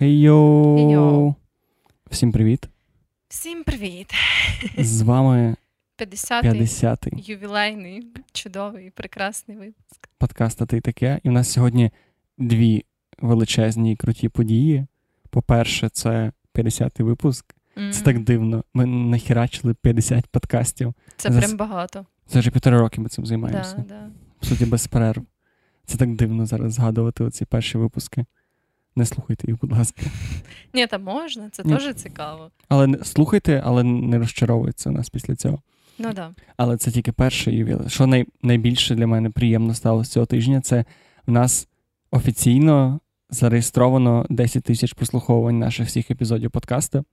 Хей-йоу. Всім привіт! Всім привіт! З вами 50-й 50-й ювілейний, чудовий, прекрасний випуск. подкаст «А ти таке. І в нас сьогодні дві величезні і круті події. По-перше, це 50-й випуск. М. Це так дивно. Ми нахерачили 50 подкастів. Це Зас- прям багато. Це вже півтора роки ми цим Да, займаємося. да. В суті, без перерв. Це так дивно зараз згадувати оці перші випуски. Не слухайте їх, будь ласка. Ні, та можна, це теж цікаво. Але слухайте, але не розчаровуйтеся нас після цього. Ну да. Але це тільки перший ювілей. Що най, найбільше для мене приємно сталося цього тижня, це в нас офіційно зареєстровано 10 тисяч прослуховувань наших всіх епізодів подкасту.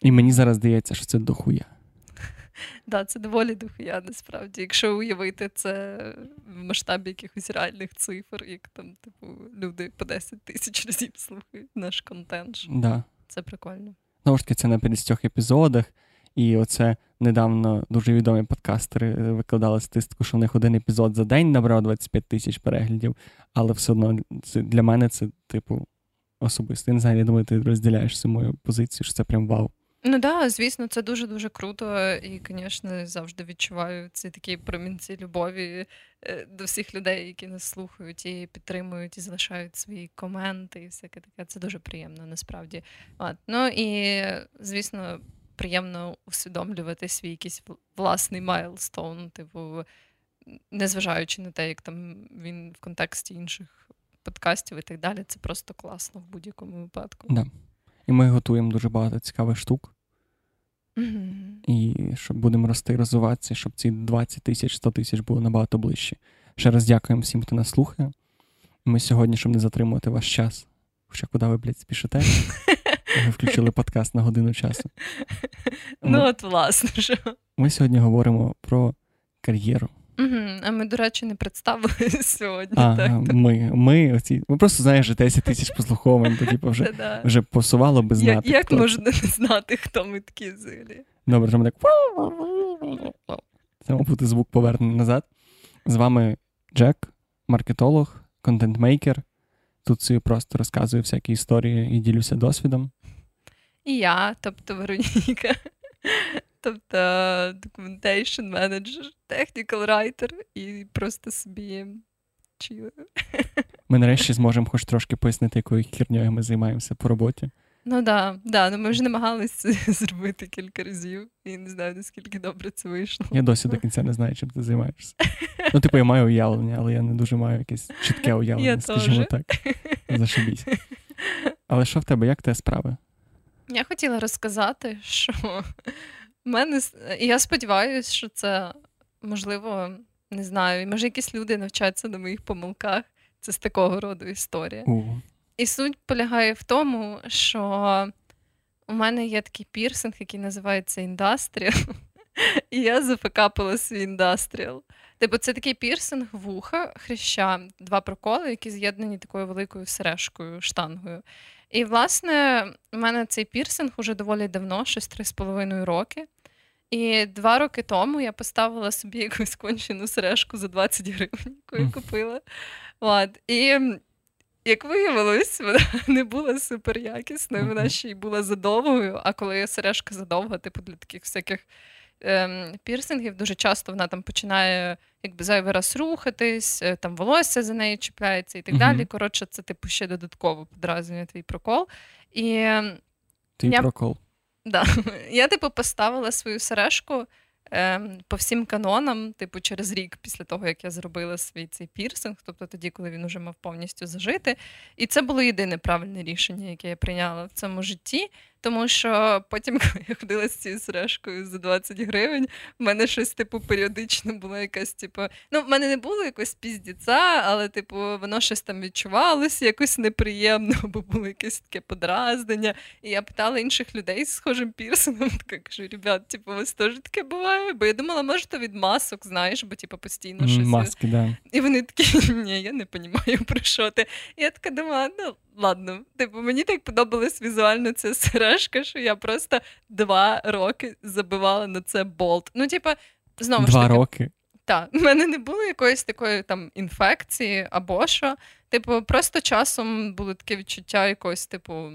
І мені зараз здається, що це дохуя. Да, це доволі дохуя, насправді. Якщо уявити це в масштабі якихось реальних цифр, як там, типу, люди по 10 тисяч разів слухають наш контент. Да. Це прикольно. Знову ж таки, це на 50 епізодах. І оце недавно дуже відомі подкастери е, викладали статистику, що в них один епізод за день набрав 25 тисяч переглядів. Але все одно це, для мене це, типу, особисто. Я не знаю, я думаю, ти розділяєш цю мою позицію, що це прям вау. Ну да, звісно, це дуже дуже круто. І, звісно, завжди відчуваю ці такі промінці любові е, до всіх людей, які нас слухають і підтримують, і залишають свої коменти, і всяке таке. Це дуже приємно насправді. От. Ну і звісно, приємно усвідомлювати свій якийсь власний milestone, типу, незважаючи на те, як там він в контексті інших подкастів і так далі. Це просто класно в будь-якому випадку. Да. І ми готуємо дуже багато цікавих штук. І щоб будемо рости розвиватися, щоб ці 20 тисяч, 100 тисяч було набагато ближче. Ще раз дякуємо всім, хто нас слухає. Ми сьогодні, щоб не затримувати ваш час. Хоча куди ви, блядь, спішите? Ви включили подкаст на годину часу. Ну, от, власне, що. ми сьогодні говоримо про кар'єру. Угу. А ми, до речі, не представили сьогодні. А, так, ми, ми, оці, ми просто знаєш, 10 тисяч послуховувань, то типу вже, вже посувало би знати. Як хто можна не знати, хто ми такі взагалі? Добре, що ми так. Це мав бути звук повернений назад. З вами Джек, маркетолог, контент-мейкер. Тут просто розказую всякі історії і ділюся досвідом. І я, тобто Вероніка, тобто documentation manager, technical writer і просто собі чилю. Ми нарешті зможемо хоч трошки пояснити, якою херньою ми займаємося по роботі. Ну да, да, ну ми вже намагалися зробити кілька разів, і не знаю, наскільки добре це вийшло. Я досі до кінця не знаю, чим ти займаєшся. Ну, типу, я маю уявлення, але я не дуже маю якесь чітке уявлення, Я скажімо теж. так. Зашибісь. Але що в тебе, як те справи? Я хотіла розказати, що мене я сподіваюся, що це можливо, не знаю, може якісь люди навчаться на моїх помилках. Це з такого роду історія. У, І суть полягає в тому, що у мене є такий пірсинг, який називається індастріал. І я зафакапила свій індастріал. Типу, це такий пірсинг вуха, хряща, два проколи, які з'єднані такою великою сережкою, штангою. І, власне, у мене цей пірсинг уже доволі давно, щось три з половиною роки. І два роки тому я поставила собі якусь кончену сережку за 20 гривень, яку я купила. От. І як виявилось, вона не була супер якісною, вона ще й була задовгою. А коли сережка задовга, типу для таких всяких ем, пірсингів, дуже часто вона там починає якби зайвий раз рухатись, е, там волосся за нею чіпляється і так далі. Коротше, це типу ще додатково подразнює твій прокол. І твій Я- прокол. Да. Я, типу, поставила свою сережку е, по всім канонам, типу, через рік після того, як я зробила свій цей пірсинг, тобто тоді, коли він уже мав повністю зажити. І це було єдине правильне рішення, яке я прийняла в цьому житті. Тому що потім, коли я ходила з цією сережкою за 20 гривень, в мене щось, типу, періодично було якась, типу, ну, в мене не було якось піздіця, але, типу, воно щось там відчувалося, якось неприємно, бо було якесь таке подразнення. І я питала інших людей з схожим пірсингом, така кажу, ребят, типу, у вас теж таке буває? Бо я думала, може, то від масок, знаєш, бо типу, постійно щось. Маски, да. І вони такі, ні, я не розумію, про що ти. І я така думала, ну ладно, типу, мені так подобалась візуально ця сережка, що я просто два роки забивала на це болт. Ну, типу, знову ж Два таки, роки. так, в мене не було якоїсь такої там інфекції або що. Типу, просто часом було таке відчуття якогось, типу,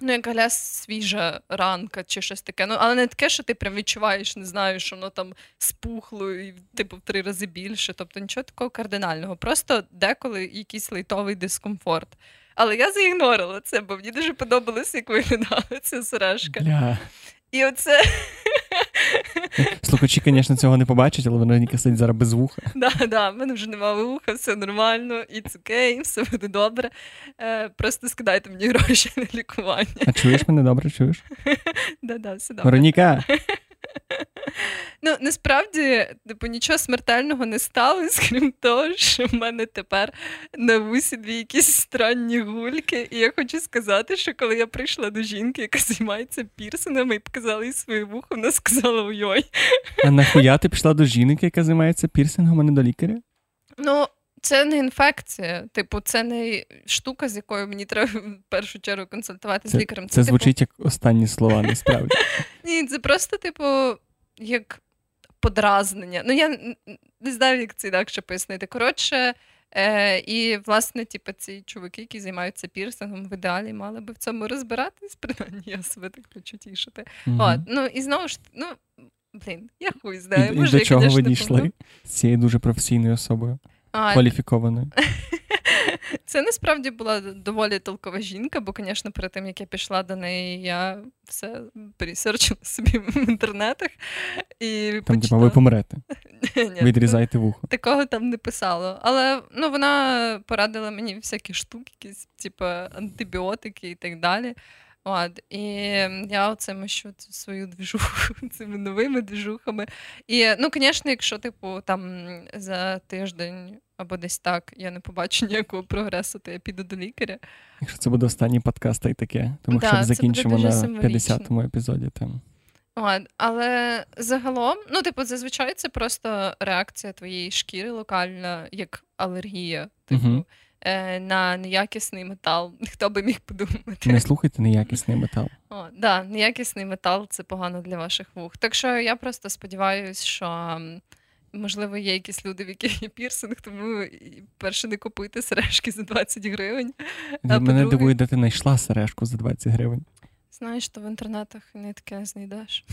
Ну, як галя свіжа ранка чи щось таке. Ну, але не таке, що ти прям відчуваєш, не знаю, що воно там спухло і типу в три рази більше. Тобто нічого такого кардинального. Просто деколи якийсь лейтовий дискомфорт. Але я заігнорила це, бо мені дуже подобалося, як виглядала ця сережка. Бля. І оце. Слухачі, звісно, цього не побачать, але Вероніка сидить зараз без вуха. Да, да, в мене вже немає вуха, все нормально, it's okay, все буде добре. Е, Просто скидайте мені гроші на лікування. А чуєш мене добре, чуєш? Да, да, все добре. Вероніка! Ну, насправді, типу, нічого смертельного не сталося, крім того, що в мене тепер на вусі дві якісь странні гульки. І я хочу сказати, що коли я прийшла до жінки, яка займається пірсингами, і показала їй своє вухо, вона сказала ой-ой. А нахуя ти пішла до жінки, яка займається пірсингом, а не до лікаря? Ну, це не інфекція. Типу, це не штука, з якою мені треба в першу чергу консультувати з лікарем. Це, це типу... звучить як останні слова, насправді. Ні, це просто, типу, як подразнення. Ну, я не знаю, як це інакше пояснити. Коротше, е, і, власне, типу, ці чуваки, які займаються пірсингом, в ідеалі мали би в цьому розбиратись, принаймні, я себе так хочу тішити. Mm-hmm. От, Ну, і знову ж, ну, блін, я хуй знаю. І, Може, і до чого я, ви дійшли з цією дуже професійною особою, а, кваліфікованою? Це насправді була доволі толкова жінка, бо, звісно, перед тим, як я пішла до неї, я все пересерчила собі в інтернетах. І Там, почитала... типу, ви помрете. Відрізайте вухо. Такого там не писало. Але ну, вона порадила мені всякі штуки, якісь, типу, антибіотики і так далі. От, І я оце цю свою движуху цими новими движухами. І, ну, звісно, якщо, типу, там за тиждень або десь так я не побачу ніякого прогресу, то я піду до лікаря. Якщо це буде останній подкаст, та й таке, тому да, що закінчимо на 50-му епізоді. Там. От, але загалом, ну, типу, зазвичай це просто реакція твоєї шкіри локальна, як алергія. Типу. Угу. На неякісний метал, хто би міг подумати. Не слухайте неякісний метал. О, да, неякісний метал це погано для ваших вух. Так що я просто сподіваюся, що можливо є якісь люди, в яких є пірсинг, тому перше не купуйте сережки за 20 гривень. А Мене дивує, де ти знайшла сережку за 20 гривень. Знаєш, що в інтернетах не таке знайдеш.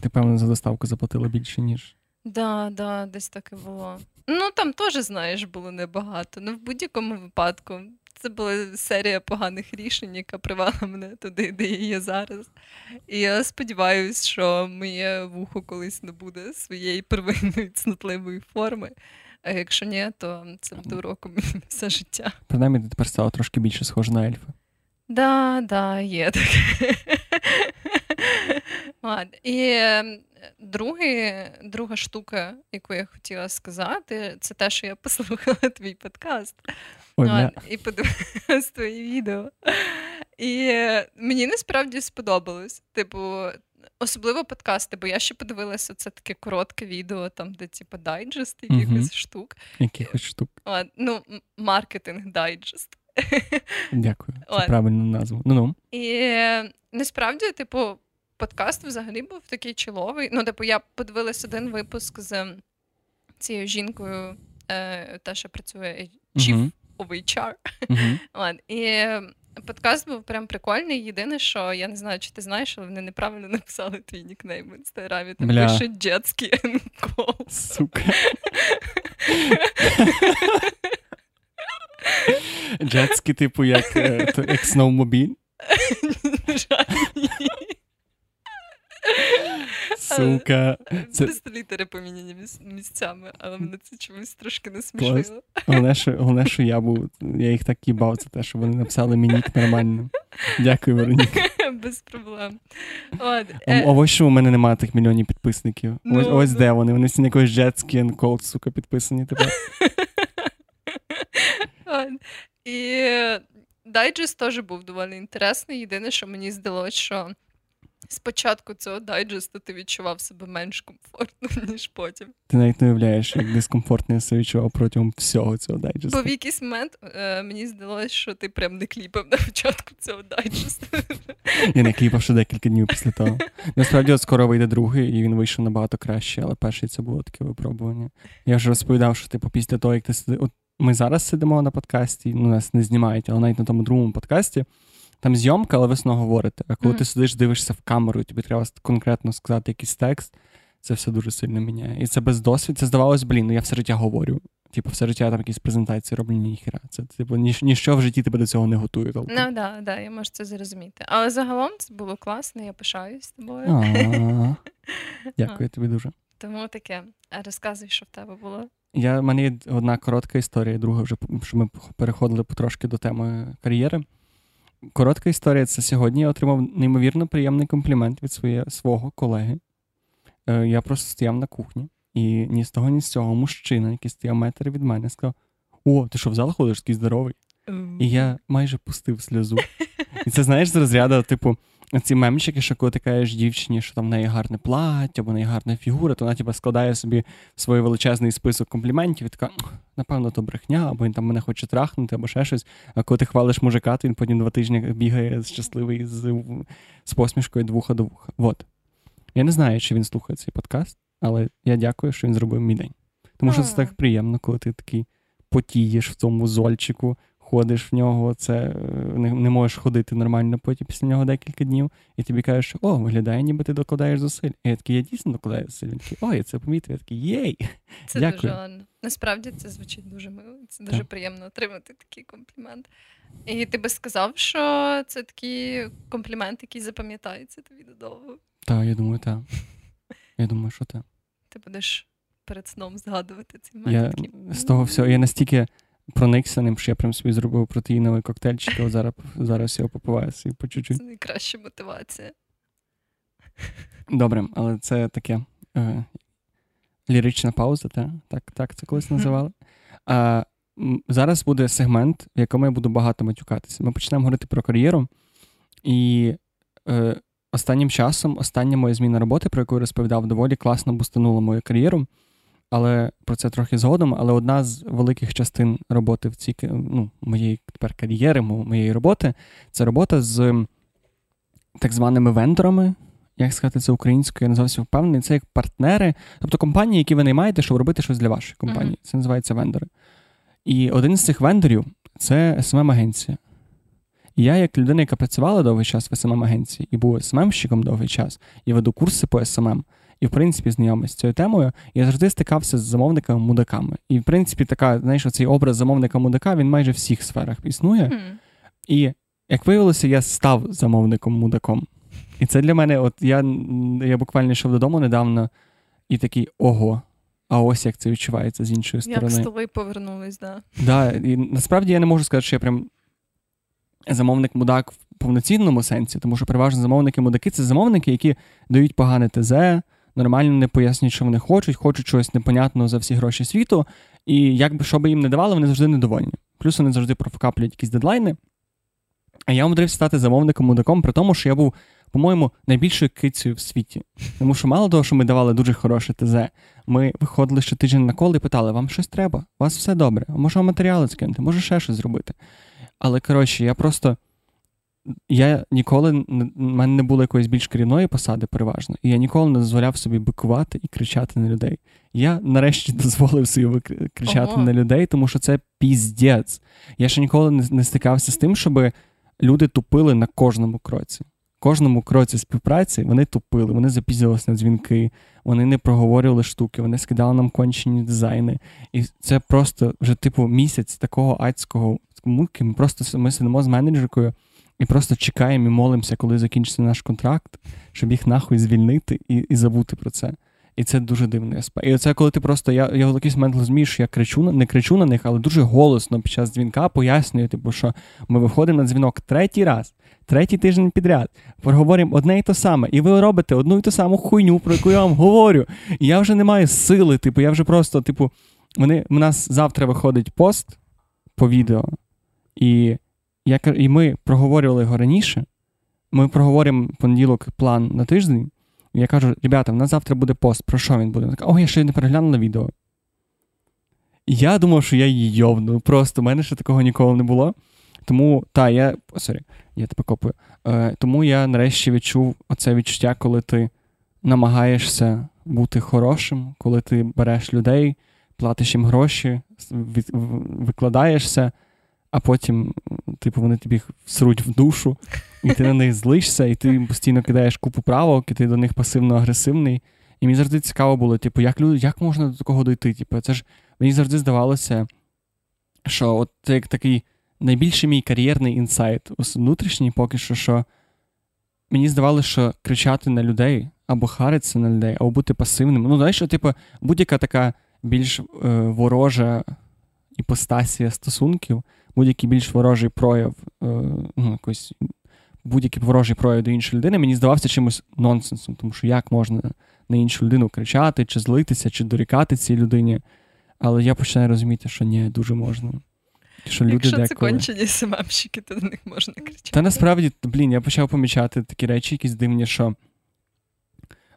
Ти, певно, за доставку заплатила більше, ніж. Да, да, десь так і було. Ну там теж, знаєш, було небагато. Ну в будь-якому випадку це була серія поганих рішень, яка привела мене туди, де я є зараз. І я сподіваюся, що моє вухо колись не буде своєї первинної цнотливої форми. А якщо ні, то це буде уроком все життя. Принаймні, ти тепер стала трошки більше схожа на ельфа. Да, да, є таке. І ем, другий, друга штука, яку я хотіла сказати, це те, що я послухала твій подкаст Ой, От, і подивилась твої відео. І мені насправді сподобалось. Типу, особливо подкасти, бо я ще подивилася це таке коротке відео, там, де типу, дайджест якихось угу. штук. Якихось штук. От, ну, маркетинг дайджест. Дякую. Це От. правильна назва. Ну-ну. І насправді, типу, подкаст взагалі був такий чоловий. Ну, типу, я подивилась один випуск з цією жінкою, е, та, що працює Chief of HR. І подкаст був прям прикольний. Єдине, що я не знаю, чи ти знаєш, але вони неправильно написали твій нікнейм в інстаграмі. Там Бля. пише Jetski Co. Сука. Джетський, типу, як, як сноумобіль? Сука. Це... Просто літери поміняні місцями, але мене це чомусь трошки не смішило. Головне, що, головне, що я був, я їх так їбав, це те, що вони написали мені нормально. Дякую, Вероніка. Без проблем. От, е... Ось що у мене немає тих мільйонів підписників. Ну, ось ось ну... де вони. Вони всі на якогось Jetski and Cold, сука, підписані тепер. От. І дайджест теж був доволі інтересний. Єдине, що мені здалося, що спочатку цього дайджесту ти відчував себе менш комфортно, ніж потім. Ти навіть не уявляєш, як дискомфортно я себе відчував протягом всього цього дайджесту. Бо в якийсь момент е, мені здалося, що ти прям не кліпав на початку цього дайджесту. Я не кліпав ще декілька днів після того. Насправді, от скоро вийде другий, і він вийшов набагато краще, але перший це було таке випробування. Я вже розповідав, що типу, після того, як ти сиди... От ми зараз сидимо на подкасті, ну нас не знімають, але навіть на тому другому подкасті там зйомка, але ви сно говорите. А коли Мгм. ти сидиш, дивишся в камеру, і тобі треба конкретно сказати якийсь текст, це все дуже сильно міняє. І це без досвіду. Це здавалось, блін, ну я все життя говорю. Типу, все життя там якісь презентації роблю, ніхіра. Це типу, ніж, ніщо в житті тебе до цього не готує. Ну да, да, я можу це зрозуміти. Але загалом це було класно, я пишаюсь тобою. Дякую тобі дуже. Тому таке. А розказуй, що в тебе було. Я, мене є одна коротка історія, друга вже, що ми переходили потрошки до теми кар'єри. Коротка історія це сьогодні я отримав неймовірно приємний комплімент від своє, свого колеги. Е, я просто стояв на кухні, і ні з того, ні з цього мужчина, який стояв метр від мене, сказав: О, ти що в зал ходиш, такий здоровий? І я майже пустив сльозу. І це знаєш з розряду, типу, ці мемчики, що коли ти кажеш дівчині, що там в неї гарне плаття, або в неї гарна фігура, то вона тебе складає собі свій величезний список компліментів і така, напевно, то брехня, або він там мене хоче трахнути, або ще щось. А коли ти хвалиш мужика, то він потім два тижні бігає щасливий з, з посмішкою вуха до вуха. Вот. Я не знаю, чи він слухає цей подкаст, але я дякую, що він зробив мій день. Тому що це так приємно, коли ти такий потієш в цьому зольчику, ходиш в нього, це е, не, не можеш ходити нормально потім після нього декілька днів, і тобі кажуть, що о, виглядає, ніби ти докладаєш зусиль. І я такий, я дійсно докладаю зусиль. Він такий, ой, я це помітив. Я такий, єй! Це Дякую. дуже ладно. Насправді це звучить дуже мило. Це дуже Так. приємно отримати такий комплімент. І ти би сказав, що це такий комплімент, який запам'ятається тобі додовго. Так, я думаю, так. Я думаю, що так. Ти будеш перед сном згадувати цей момент. Я з того всього, я настільки проникся ним, що я прям собі зробив протеїновий коктейльчик, а зараз, зараз його попиваю собі по чуть-чуть. Це найкраща мотивація. Добре, але це таке е, лірична пауза, та? так, так це колись називали. А, зараз буде сегмент, в якому я буду багато матюкатися. Ми почнемо говорити про кар'єру. І е, останнім часом, остання моя зміна роботи, про яку я розповідав, доволі класно бустанула мою кар'єру. Але про це трохи згодом. Але одна з великих частин роботи в цій ну, моєї тепер кар'єри, моєї роботи, це робота з так званими вендорами. Як сказати це українською, я не зовсім впевнений. Це як партнери, тобто компанії, які ви наймаєте, щоб робити щось для вашої компанії. Це називається вендори. І один з цих вендорів це СММ-агенція. І я, як людина, яка працювала довгий час в СММ-агенції і був СММщиком довгий час, і веду курси по СММ, і в принципі знайомий з цією темою, я завжди стикався з замовниками-мудаками. І, в принципі, така, знаєш, цей образ замовника-мудака він майже в всіх сферах існує. Мгм. І як виявилося, я став замовником-мудаком. І це для мене, от я, я буквально йшов додому недавно і такий ого. А ось як це відчувається з іншої Як сторони. столи повернулись, да. Да, і насправді я не можу сказати, що я прям замовник-мудак в повноцінному сенсі, тому що переважно замовники-мудаки це замовники, які дають погане ТЗ, нормально не пояснюють, що вони хочуть, хочуть чогось непонятного за всі гроші світу. І як би що би їм не давали, вони завжди недовольні. Плюс вони завжди профокаплюють якісь дедлайни. А я умудрився стати замовником-мудаком, при тому, що я був, по-моєму, найбільшою кицею в світі. Тому що мало того, що ми давали дуже хороше ТЗ, ми виходили щотиждень на коло і питали, вам щось треба, у вас все добре, а може вам матеріали скинути, може ще щось зробити. Але коротше, я просто. Я ніколи не- в мене не було якоїсь більш керівної посади, переважно, і я ніколи не дозволяв собі бикувати і кричати на людей. Я нарешті дозволив собі кричати Ого. на людей, тому що це піздець. Я ще ніколи не, не стикався з тим, щоб люди тупили на кожному кроці. Кожному кроці співпраці вони тупили, вони запізнювалися на дзвінки, вони не проговорювали штуки, вони скидали нам кончені дизайни. І це просто вже, типу, місяць такого адського муки. Ми просто ми сидимо з менеджеркою і просто чекаємо і молимося, коли закінчиться наш контракт, щоб їх нахуй звільнити і, і забути про це. І це дуже дивний аспект. І оце коли ти просто, я, я в якийсь момент розумію, що я кричу на не кричу на них, але дуже голосно під час дзвінка пояснюю, типу, що ми виходимо на дзвінок третій раз, третій тиждень підряд, проговоримо одне і те саме, і ви робите одну і ту саму хуйню, про яку я вам говорю. І я вже не маю сили, типу, я вже просто, типу, вони, у нас завтра виходить пост по відео, і, я, і ми проговорювали його раніше. Ми проговорили в понеділок план на тиждень. Я кажу, ребята, в нас завтра буде пост. Про що він буде? Вона О, я ще не переглянула відео. Я думав, що я її йобну. Просто в мене ще такого ніколи не було. Тому, та, я. Sorry, я тебе копую. Е, тому я нарешті відчув оце відчуття, коли ти намагаєшся бути хорошим, коли ти береш людей, платиш їм гроші, від, викладаєшся, а потім, типу, вони тобі всруть в душу, і ти на них злишся, і ти постійно кидаєш купу правок, і ти до них пасивно-агресивний. І мені завжди цікаво було, типу, як люди, як можна до такого дойти? Типу, це ж мені завжди здавалося, що от це як такий найбільший мій кар'єрний інсайт внутрішній, поки що, що мені здавалося, що кричати на людей або харитися на людей, або бути пасивним. Ну, знаєш, що, типу, будь-яка така більш е, ворожа іпостасія стосунків, будь-який більш ворожий прояв, е, ну, якось будь-який ворожий прояв до іншої людини, мені здавався чимось нонсенсом, тому що як можна на іншу людину кричати, чи злитися, чи дорікати цій людині. Але я починаю розуміти, що ні, дуже можна. Що люди Якщо деколи... це кончені СММщики, то до них можна кричати. Та насправді, блін, я почав помічати такі речі, якісь дивні, що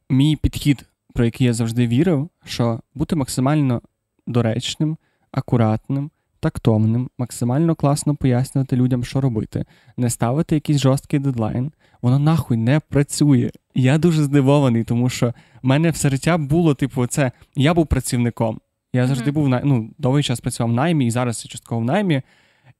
мій підхід, про який я завжди вірив, що бути максимально доречним, акуратним, тактовним, максимально класно пояснювати людям, що робити, не ставити якийсь жорсткий дедлайн, воно нахуй не працює. я дуже здивований, тому що в мене все життя було, типу, це я був працівником. Я завжди mm-hmm. був ну, довгий час працював в наймі, і зараз я частково в наймі.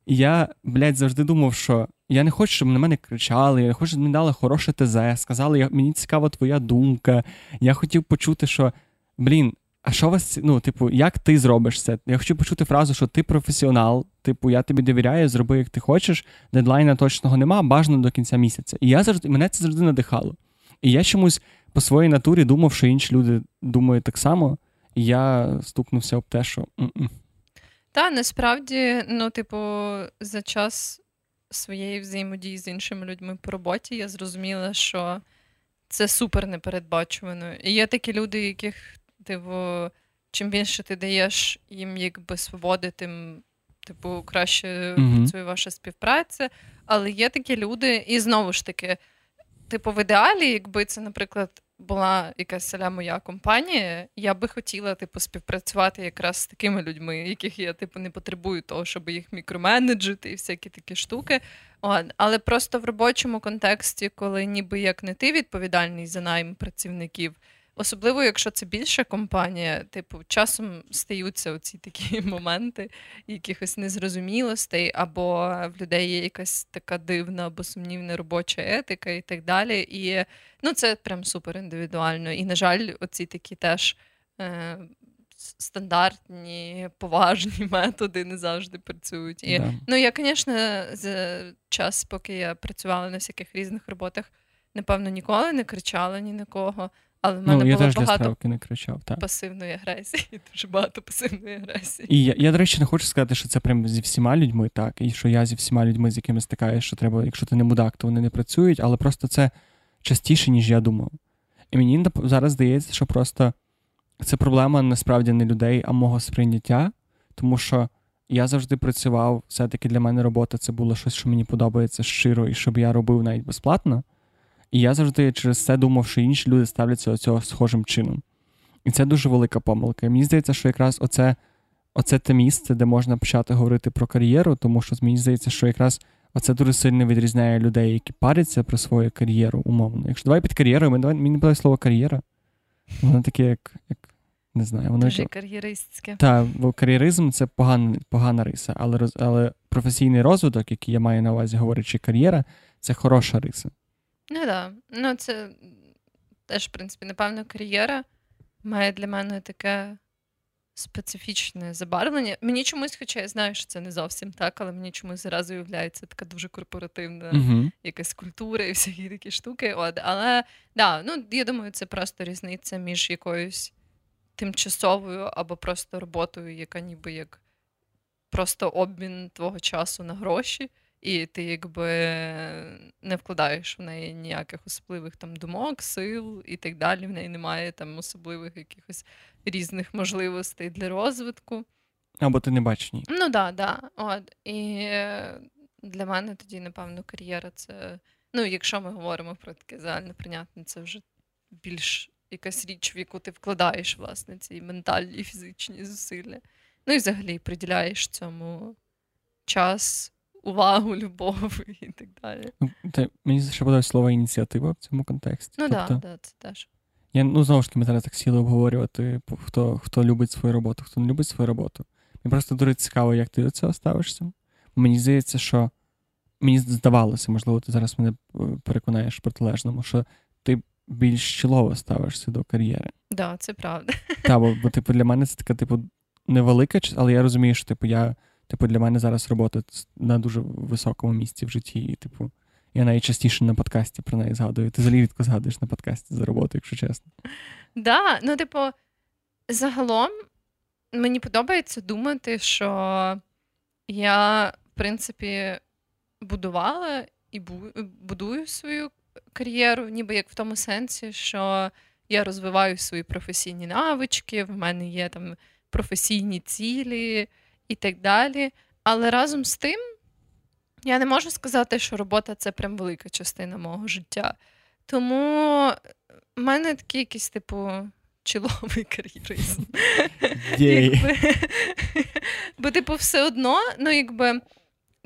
І я, блядь, завжди думав, що я не хочу, щоб на мене кричали, я не хочу, щоб мені дали хороше ТЗ, сказали, мені цікава твоя думка. Я хотів почути, що, блін, а що вас, ну, типу, як ти зробиш це? Я хочу почути фразу, що ти професіонал, типу, я тобі довіряю, зроби, як ти хочеш, дедлайна точного нема, бажано до кінця місяця. І я завжди мене це завжди надихало. І я чомусь по своїй натурі думав, що інші люди думають так само, і я стукнувся об те, що. Та насправді, ну, типу, за час своєї взаємодії з іншими людьми по роботі я зрозуміла, що це супер непередбачувано. І є такі люди, яких типу, чим більше ти даєш їм якби свободи, тим типу, краще mm-hmm. працює ваша співпраця. Але є такі люди, і знову ж таки, типу, в ідеалі, якби це, наприклад, була якась селя моя компанія, я би хотіла типу, співпрацювати якраз з такими людьми, яких я типу, не потребую того, щоб їх мікроменеджити і всякі такі штуки. От. Але просто в робочому контексті, коли ніби як не ти відповідальний за найм працівників. Особливо, якщо це більша компанія, типу, часом стаються оці такі моменти якихось незрозумілостей, або в людей є якась така дивна або сумнівна робоча етика і так далі. І ну, це прям супер індивідуально. І, на жаль, оці такі теж. Е- Стандартні поважні методи не завжди працюють. І, yeah. Ну, я, звісно, за час, поки я працювала на всяких різних роботах, напевно, ніколи не кричала ні на кого. Але в мене ну, я було теж багато для не кричав, так. пасивної агресії, дуже багато пасивної агресії. І я, я, до речі, не хочу сказати, що це прям зі всіма людьми, так, і що я зі всіма людьми, з якими стикаюсь, що треба, якщо ти не мудак, то вони не працюють, але просто це частіше, ніж я думав. І мені зараз здається, що просто це проблема насправді не людей, а мого сприйняття, тому що я завжди працював, все-таки для мене робота це було щось, що мені подобається щиро, і щоб я робив навіть безплатно. І я завжди через це думав, що інші люди ставляться до цього схожим чином. І це дуже велика помилка. мені здається, що якраз оце оце те місце, де можна почати говорити про кар'єру, тому що мені здається, що якраз оце дуже сильно відрізняє людей, які паряться про свою кар'єру, умовно. Якщо давай під кар'єрою, мені не буде слово кар'єра. Воно таке, як. як не знаю, воно Дуже кар'єристське. Так, бо кар'єризм це погана погана риса, але але професійний розвиток, який я маю на увазі, говорячи кар'єра, це хороша риса. Ну так. Да. Ну, це теж, в принципі, напевно, кар'єра має для мене таке специфічне забарвлення. Мені чомусь, хоча я знаю, що це не зовсім так, але мені чомусь зразу уявляється така дуже корпоративна uh-huh. якась культура і всякі такі штуки. От. Але да, ну, я думаю, це просто різниця між якоюсь тимчасовою або просто роботою, яка ніби як просто обмін твого часу на гроші і ти якби не вкладаєш в неї ніяких особливих там думок, сил і так далі. В неї немає там особливих якихось різних можливостей для розвитку. Або ти не бачиш ні. Ну так, да, да. От. І для мене тоді, напевно, кар'єра це. Ну, якщо ми говоримо про таке загально прийнятне, це вже більш якась річ, в яку ти вкладаєш, власне, ці ментальні і фізичні зусилля. Ну і взагалі приділяєш цьому час увагу, любов і так далі. Ну, те, Мені ще подобається слово ініціатива в цьому контексті. Ну так, тобто, да, це теж. Я, ну, знову ж таки, ми зараз так сіли обговорювати, хто хто любить свою роботу, хто не любить свою роботу. Мені просто дуже цікаво, як ти до цього ставишся. мені здається, що мені здавалося, можливо, ти зараз мене е, переконаєш протилежному, що ти більш щілово ставишся до кар'єри. Так, да, це правда. Так, бо, бо, типу, для мене це така, типу, невелика, але я розумію, що типу, я, типу, для мене зараз робота на дуже високому місці в житті. І, типу, я найчастіше на подкасті про неї згадую. Ти взагалі рідко згадуєш на подкасті за роботу, якщо чесно. Так, да, ну, типу, загалом мені подобається думати, що я, в принципі, будувала і будую свою кар'єру, ніби як в тому сенсі, що я розвиваю свої професійні навички, в мене є там професійні цілі і так далі. Але разом з тим я не можу сказати, що робота це прям велика частина мого життя. Тому в мене такий якийсь, типу, чоловий кар'єризм. Бо, типу, все одно, ну, якби.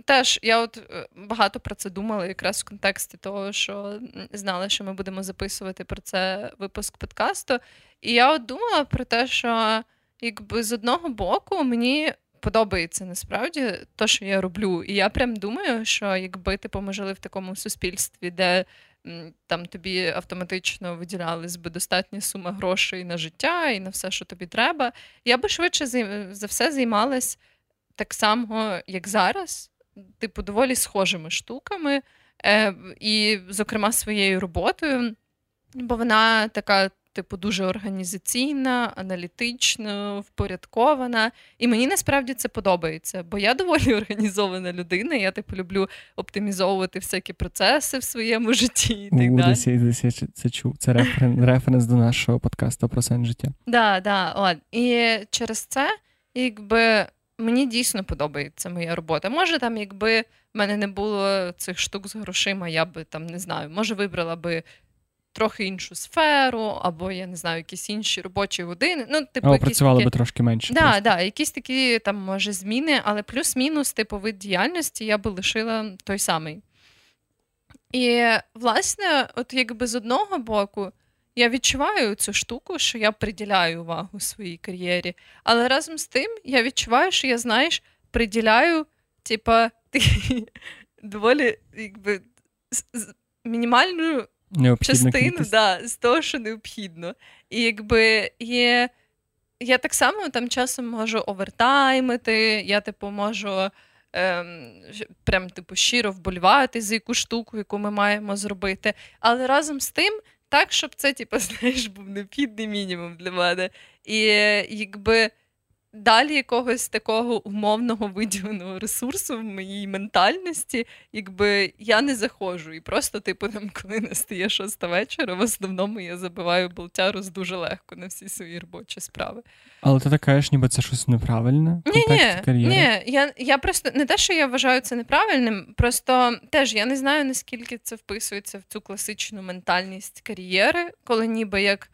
Теж я от е, багато про це думала, якраз в контексті того, що знала, що ми будемо записувати про це випуск подкасту. І я от думала про те, що якби з одного боку мені подобається насправді те, що я роблю. І я прям думаю, що якби типу, ми жили в такому суспільстві, де там тобі автоматично виділялись би достатня сума грошей на життя і на все, що тобі треба, я би швидше за все займалась так само, як зараз, типу, доволі схожими штуками, е, і, зокрема, своєю роботою, бо вона така типу, дуже організаційна, аналітична, впорядкована. І мені насправді це подобається, бо я доволі організована людина. Я типу люблю оптимізовувати всякі процеси в своєму житті. і так далі. Десь, десь я це чув. Це референс, референс до нашого подкасту про сенс життя. Да, да, от. І через це, якби. Мені дійсно подобається моя робота. Може, там, якби в мене не було цих штук з грошима, я би там не знаю, може вибрала би трохи іншу сферу, або я не знаю, якісь інші робочі години. Ну, типу, Або працювали такі... би трошки менше. Да, да, якісь такі там, може, зміни, але плюс-мінус, типу, вид діяльності я би лишила той самий. І, власне, от якби з одного боку. Я відчуваю цю штуку, що я приділяю увагу своїй кар'єрі. Але разом з тим я відчуваю, що я, знаєш, приділяю, типа, доволі якби, мінімальну частину да, з того, що необхідно. І якби є. Я так само там часом можу овертаймити, я типу можу ем, прям типу щиро вболівати за яку штуку, яку ми маємо зробити. Але разом з тим, так, щоб це, типу, знаєш, був необхідний мінімум для мене. І якби далі якогось такого умовного виділеного ресурсу в моїй ментальності, якби я не заходжу. І просто, типу, там, коли настає шоста вечора, в основному я забиваю болтярус дуже легко на всі свої робочі справи. Але ти так кажеш, ніби це щось неправильне? Ні, ні, ні, я я просто не те, що я вважаю це неправильним, просто теж я не знаю, наскільки це вписується в цю класичну ментальність кар'єри, коли ніби як,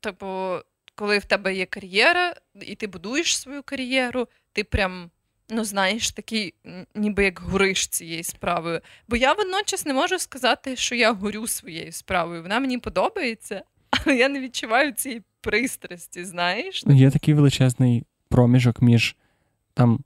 типу, коли в тебе є кар'єра, і ти будуєш свою кар'єру, ти прям. Ну, знаєш, такий, ніби як гориш цією справою. Бо я водночас не можу сказати, що я горю своєю справою. Вона мені подобається, але я не відчуваю цієї пристрасті, знаєш? Є такий величезний проміжок між там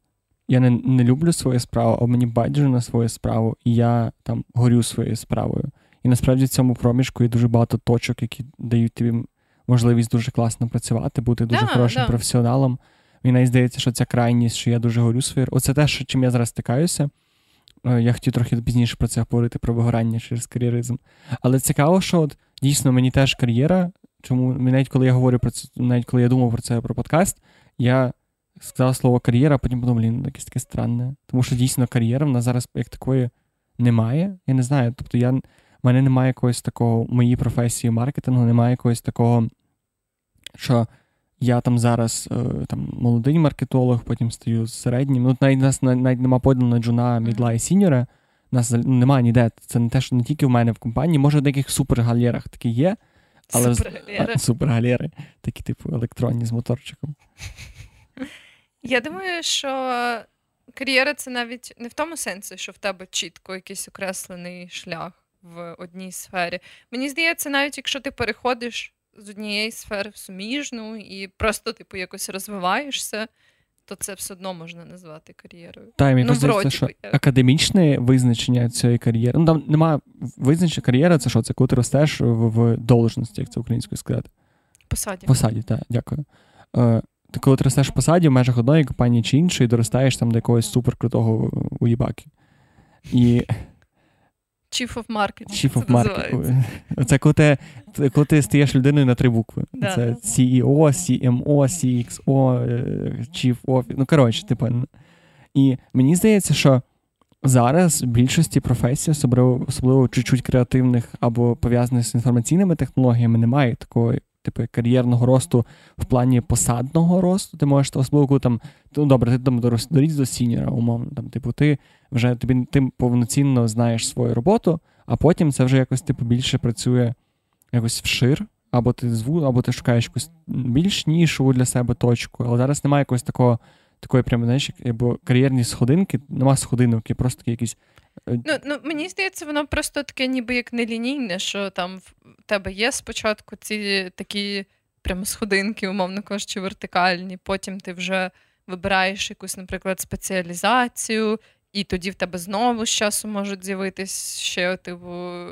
я не не люблю свою справу, а мені байдуже на свою справу, і я там горю своєю справою. І насправді в цьому проміжку є дуже багато точок, які дають тобі можливість дуже класно працювати, бути дуже да, хорошим да. професіоналом. Мені здається, що ця крайність, що я дуже горю своєю. Оце те, що чим я зараз стикаюся. Е, я хотів трохи пізніше про це говорити, про вигорання через кар'єризм. Але цікаво, що от дійсно мені теж кар'єра. Чому навіть коли я говорю про це, навіть коли я думав про це про подкаст, я сказав слово кар'єра, а потім подумав, блін, якесь таке странне. Тому що дійсно кар'єра в нас зараз як такої немає. Я не знаю. Тобто я в мене немає якогось такого, в моїй професії маркетингу, немає якогось такого, що я там зараз е, там, молодий маркетолог, потім стаю середнім. Ну, навіть нас навіть немає поділу на джуна, мідла і сіньора. Нас немає ніде. Це не те, що не тільки в мене в компанії, може в деяких супергалєрах такі є. Але Супергалери. супергалери, такі, типу, електронні з моторчиком. Я думаю, що кар'єра це навіть не в тому сенсі, що в тебе чітко якийсь окреслений шлях в одній сфері. Мені здається, навіть якщо ти переходиш з однієї сфери в суміжну і просто, типу, якось розвиваєшся, то це все одно можна назвати кар'єрою. Мені ну, здається, що як. академічне визначення цієї кар'єри. Ну там немає визначення кар'єри, це що? Це коли ти ростеш в, в должності, як це українською сказати. Посаді. Посаді, так, дякую. Е, Ти коли ти ростеш в посаді в межах одної компанії чи іншої, доростаєш там до якогось суперкрутого уїбаки. І Chief of Marketing. Chief of Marketing. Це коли ти, коли ти стаєш людиною на три букви. Да, це да. CEO, CMO, CXO, Chief Office. Ну, коротше, типу. І мені здається, що зараз в більшості професій, особливо особливо чуть-чуть креативних або пов'язаних з інформаційними технологіями, немає такої типу, кар'єрного росту в плані посадного росту. Ти можеш особливо там, ну добре, ти там доріс до сіньора, умовно. Там, типу, ти вже тобі ти повноцінно знаєш свою роботу, а потім це вже якось типу більше працює якось вшир. Або ти зву, або ти шукаєш якусь більш нішу для себе точку. Але зараз немає якогось такого, такої прямо, знаєш, або кар'єрні сходинки, нема сходинок, є просто такі якісь. Е, ну, ну мені здається, воно просто таке, ніби як нелінійне, що там в тебе є спочатку ці такі прямо сходинки, умовно кажучи, вертикальні. Потім ти вже вибираєш якусь, наприклад, спеціалізацію, і тоді в тебе знову з часу можуть з'явитись ще типу,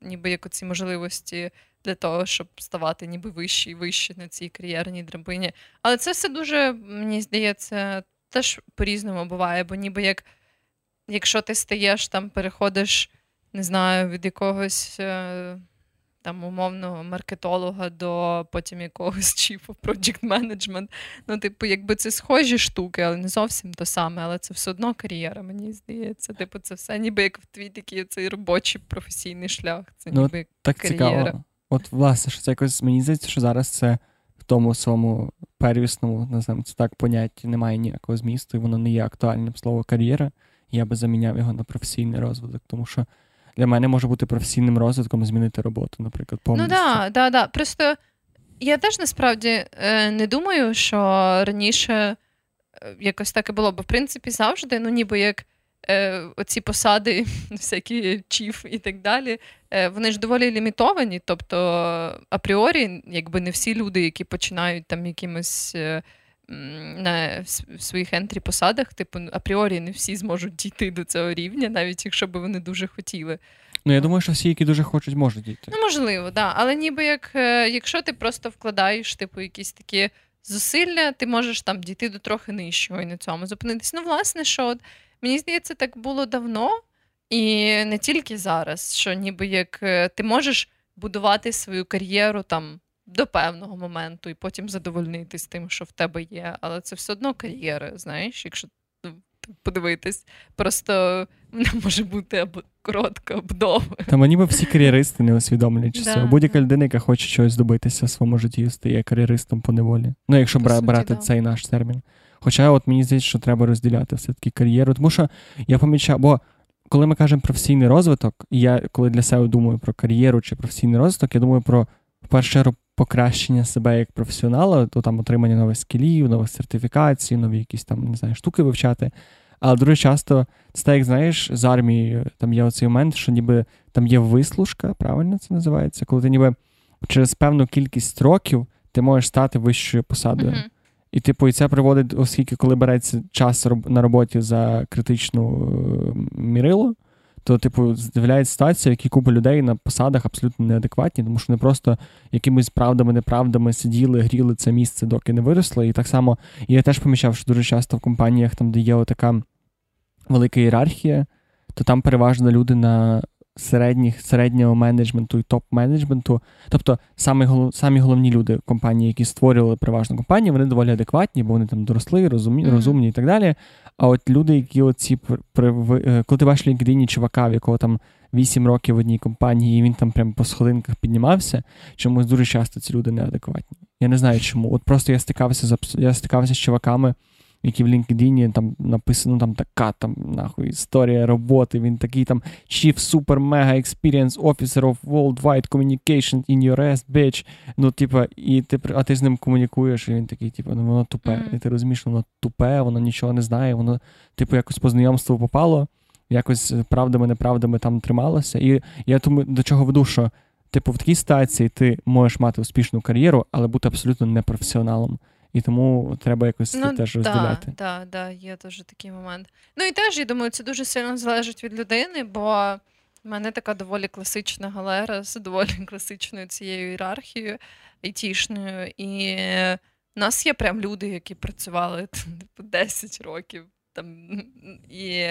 ніби як оці можливості для того, щоб ставати ніби вищі і вищі на цій кар'єрній драбині. Але це все дуже, мені здається, теж по-різному буває, бо ніби як якщо ти стаєш там, переходиш, не знаю, від якогось. Е, там умовного маркетолога до потім якогось чіфу project management. Ну, типу, якби це схожі штуки, але не зовсім то саме, але це все одно кар'єра, мені здається. Типу, це все ніби як в твій такий цей робочий професійний шлях. Це ну, ніби так кар'єра. Цікаво. От, власне, що це якось мені здається, що зараз це в тому своєму первісному, називаємо це так, понятті немає ніякого змісту, і воно не є актуальним слово кар'єра. Я би заміняв його на професійний розвиток, тому що для мене може бути професійним розвитком змінити роботу, наприклад. повністю. Ну так, да, да. Просто я теж насправді е, не думаю, що раніше е, якось так і було, бо в принципі завжди, ну ніби як. Е, оці посади, всякі чіф і так далі, вони ж доволі лімітовані. Тобто, апріорі, якби не всі люди, які починають там якимось на своїх ентрі посадах, типу, апріорі не всі зможуть дійти до цього рівня, навіть якщо б вони дуже хотіли. Ну, я думаю, що всі, які дуже хочуть, можуть дійти. Ну, можливо, да. Але ніби як е, якщо ти просто вкладаєш, типу, якісь такі зусилля, ти можеш там дійти до трохи нижчого і на цьому зупинитись. Ну, власне, що от, мені здається, так було давно, і не тільки зараз, що ніби як е, ти можеш будувати свою кар'єру там до певного моменту і потім задовольнитись тим, що в тебе є. Але це все одно кар'єра, знаєш, якщо ну, подивитись, просто вона може бути або коротка, або довга. Та мені би всі кар'єристи не усвідомлюють да. Будь-яка людина, яка хоче щось добитися в своєму житті, стає кар'єристом по неволі. Ну, якщо по брати суті, цей да. наш термін. Хоча от мені здається, що треба розділяти все-таки кар'єру, тому що я помічав, бо коли ми кажемо професійний розвиток, і я коли для себе думаю про кар'єру чи професійний розвиток, я думаю про в першу покращення себе як професіонала, то там отримання нових скілів, нових сертифікацій, нові якісь там не знаю, штуки вивчати. Але дуже часто це так, як знаєш, з армією там є оцей момент, що ніби там є вислужка, правильно це називається, коли ти ніби через певну кількість років ти можеш стати вищою посадою. Uh-huh. І, типу, і це приводить, оскільки коли береться час на роботі за критичну е, мірило, то, типу, з'являється ситуація, в якій купа людей на посадах абсолютно неадекватні, тому що не просто якимись правдами, неправдами сиділи, гріли це місце, доки не виросло. І так само і я теж помічав, що дуже часто в компаніях, там, де є така велика ієрархія, то там переважно люди на середніх, середнього менеджменту і топ-менеджменту. Тобто самі самі головні люди компанії, які створювали переважно компанії, вони доволі адекватні, бо вони там доросли, розумні, mm-hmm. розумні і так далі. А от люди, які оці е, коли ти бачиш LinkedIn чувака, в якого там 8 років в одній компанії, і він там прямо по сходинках піднімався, чомусь дуже часто ці люди неадекватні. Я не знаю чому. От просто я стикався з я стикався з чуваками які в LinkedIn там написано там така там нахуй історія роботи. Він такий там Chief Super Mega Experience Officer of Worldwide Communication in your ass, bitch. Ну, типа, і ти а ти з ним комунікуєш, і він такий, типу, ну воно тупе. Mm-hmm. І ти розумієш, воно тупе, воно нічого не знає, воно, типу, якось по знайомству попало, якось правдами-неправдами там трималося. І я тому до чого веду, що. Типу, в такій ситуації ти можеш мати успішну кар'єру, але бути абсолютно непрофесіоналом. І тому треба якось ну, теж розділяти. Так, да, да, є теж такий момент. Ну і теж я думаю, це дуже сильно залежить від людини, бо в мене така доволі класична галера з доволі класичною цією ієрархією айтішною. І в нас є прям люди, які працювали типу, 10 років. Там, І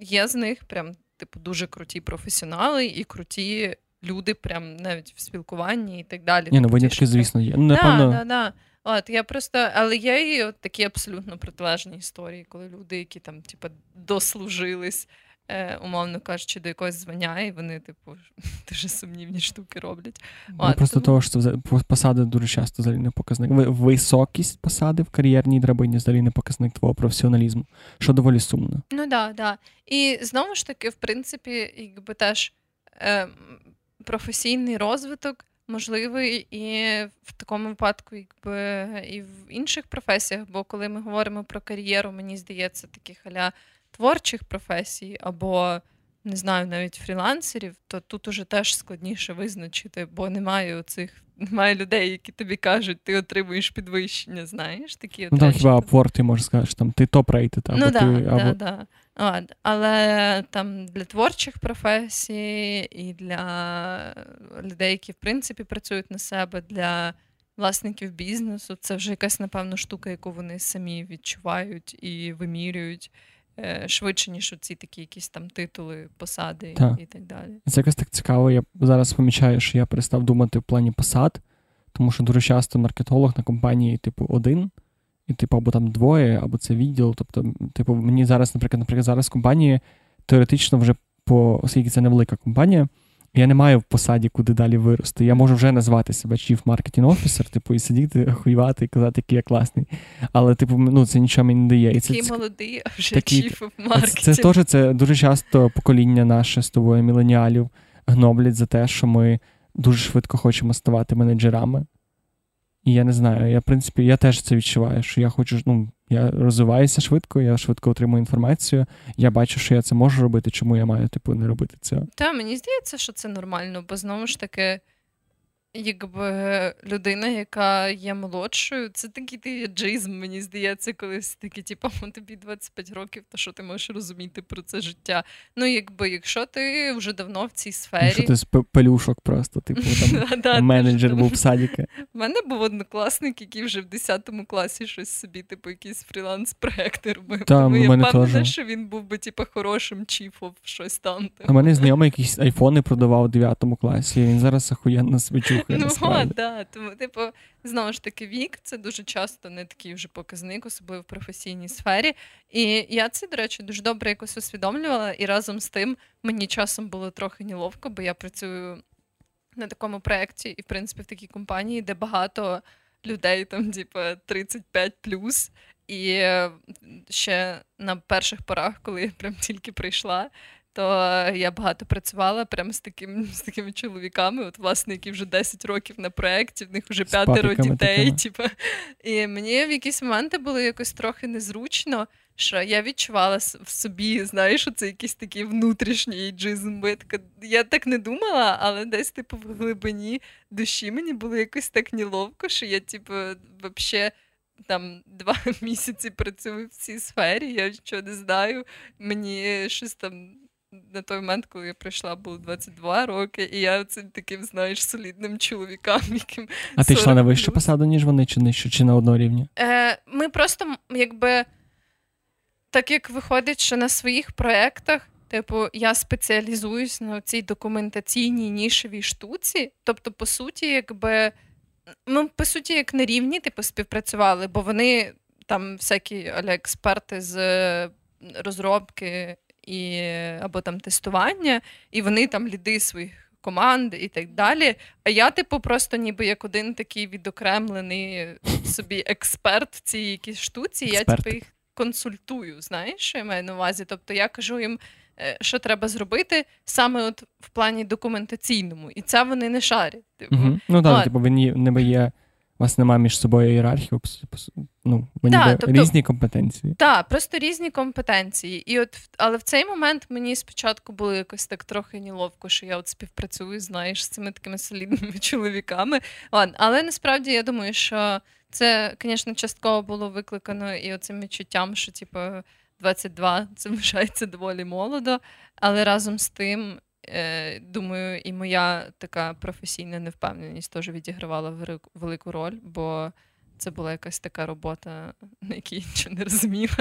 є з них прям типу, дуже круті професіонали і круті люди, прям навіть в спілкуванні і так далі. Ні, ну винятки, звісно, є. Ну, напевно... Да, да, да. От, я просто, Але є і от такі абсолютно протилежні історії, коли люди, які там, типу, дослужились е, умовно кажучи, до якогось звання, і вони, типу, дуже сумнівні штуки роблять. Ну, Просто тому... того, що посади дуже часто взагалі не показник. Високість посади в кар'єрній драбині взагалі не показник твого професіоналізму, що доволі сумно. Ну так, да, да. І знову ж таки, в принципі, якби теж е, професійний розвиток. Можливий і в такому випадку, якби і в інших професіях, бо коли ми говоримо про кар'єру, мені здається, таких аля творчих професій або не знаю, навіть фрілансерів, то тут уже теж складніше визначити, бо немає оцих, немає людей, які тобі кажуть, ти отримуєш підвищення, знаєш, такі Ну, там хіба Upwork, ти можеш сказати, що там ти top-rated, або ну, ти... Да, або... Да, да. От, але там для творчих професій і для людей, які в принципі працюють на себе, для власників бізнесу, це вже якась, напевно, штука, яку вони самі відчувають і вимірюють. Е, швидше, ніж ці такі якісь там титули, посади так. і так далі. Це якось так цікаво. Я зараз помічаю, що я перестав думати в плані посад, тому що дуже часто маркетолог на компанії, типу, один, і, типу, або там двоє, або це відділ. Тобто, типу, мені зараз, наприклад, наприклад, зараз компанії теоретично вже по оскільки це невелика компанія. Я не маю в посаді, куди далі вирости. Я можу вже назвати себе Chief Marketing Officer, типу, і сидіти, хуювати і казати, який я класний. Але, типу, ну, це нічого мені не дає. І Такий це, молодий, а вже такі, Chief of Marketing. Це, це теж це дуже часто покоління наше з тобою, міленіалів, гноблять за те, що ми дуже швидко хочемо ставати менеджерами. І я не знаю, я, в принципі, я теж це відчуваю, що я хочу, ну, я розвиваюся швидко, я швидко отримую інформацію. Я бачу, що я це можу робити, чому я маю типу не робити цього. Та мені здається, що це нормально, бо знову ж таки якби людина, яка є молодшою, це такий ти джизм, мені здається, колись такі, типу, тобі 25 років, то що ти можеш розуміти про це життя? Ну, якби, якщо ти вже давно в цій сфері. Якщо ти з пелюшок просто, типу, там менеджер був в садіки. У мене був однокласник, який вже в 10 класі щось собі, типу, якийсь фріланс-проекти робив. Тому я впевнена, що він був би, типу, хорошим чіфом, щось там. У мене знайомий якісь айфони продавав у 9 класі, він зараз охуєнно свічу Ну, от, да. Тому, типу, знову ж таки, вік це дуже часто не такий вже показник, особливо в професійній сфері. І я це, до речі, дуже добре якось усвідомлювала, і разом з тим мені часом було трохи неловко, бо я працюю на такому проєкті і, в принципі, в такій компанії, де багато людей, там, типу, 35 плюс. І ще на перших порах, коли я прям тільки прийшла, то я багато працювала прямо з таким, з такими чоловіками, от власне, які вже 10 років на проєкті, в них вже п'ятеро дітей. Типу. І мені в якісь моменти було якось трохи незручно, що я відчувала в собі, знаєш, це якийсь такий внутрішній джизм. Я так не думала, але десь, типу, в глибині душі мені було якось так неловко, що я, типу, взагалі. Там два місяці працюю в цій сфері, я нічого не знаю. Мені щось там на той момент, коли я прийшла, було 22 роки, і я цим таким, знаєш, солідним чоловікам, яким. А ти йшла на вищу посаду, ніж вони, чи нижчу, чи на одному рівні? Е, Ми просто, якби, так як виходить, що на своїх проєктах, типу, я спеціалізуюсь на цій документаційній нішевій штуці. Тобто, по суті, якби. Ми, по суті, як на рівні, типу, співпрацювали, бо вони там всякі але експерти з розробки і, або там тестування, і вони там ліди своїх команд і так далі. А я, типу, просто ніби як один такий відокремлений собі експерт в цій якійсь штуці, Експерт. я типу, їх консультую. Знаєш, що я маю на увазі? Тобто я кажу їм. Е, що треба зробити саме от в плані документаційному, і це вони не шарять. Типу. Угу. Ну так, типу, вони не є у вас немає між собою ієрархії, ну, да, тобто, різні компетенції. Так, просто різні компетенції. І от, Але в цей момент мені спочатку було якось так трохи неловко, що я от співпрацюю, знаєш, з цими такими солідними чоловіками. Ладно, Але насправді я думаю, що Це, звісно, частково було викликано і оцим відчуттям, що, типу, 22 це вважається доволі молодо, але разом з тим, думаю, і моя така професійна невпевненість теж відігравала велику роль, бо це була якась така робота, на якій я нічого не розуміла.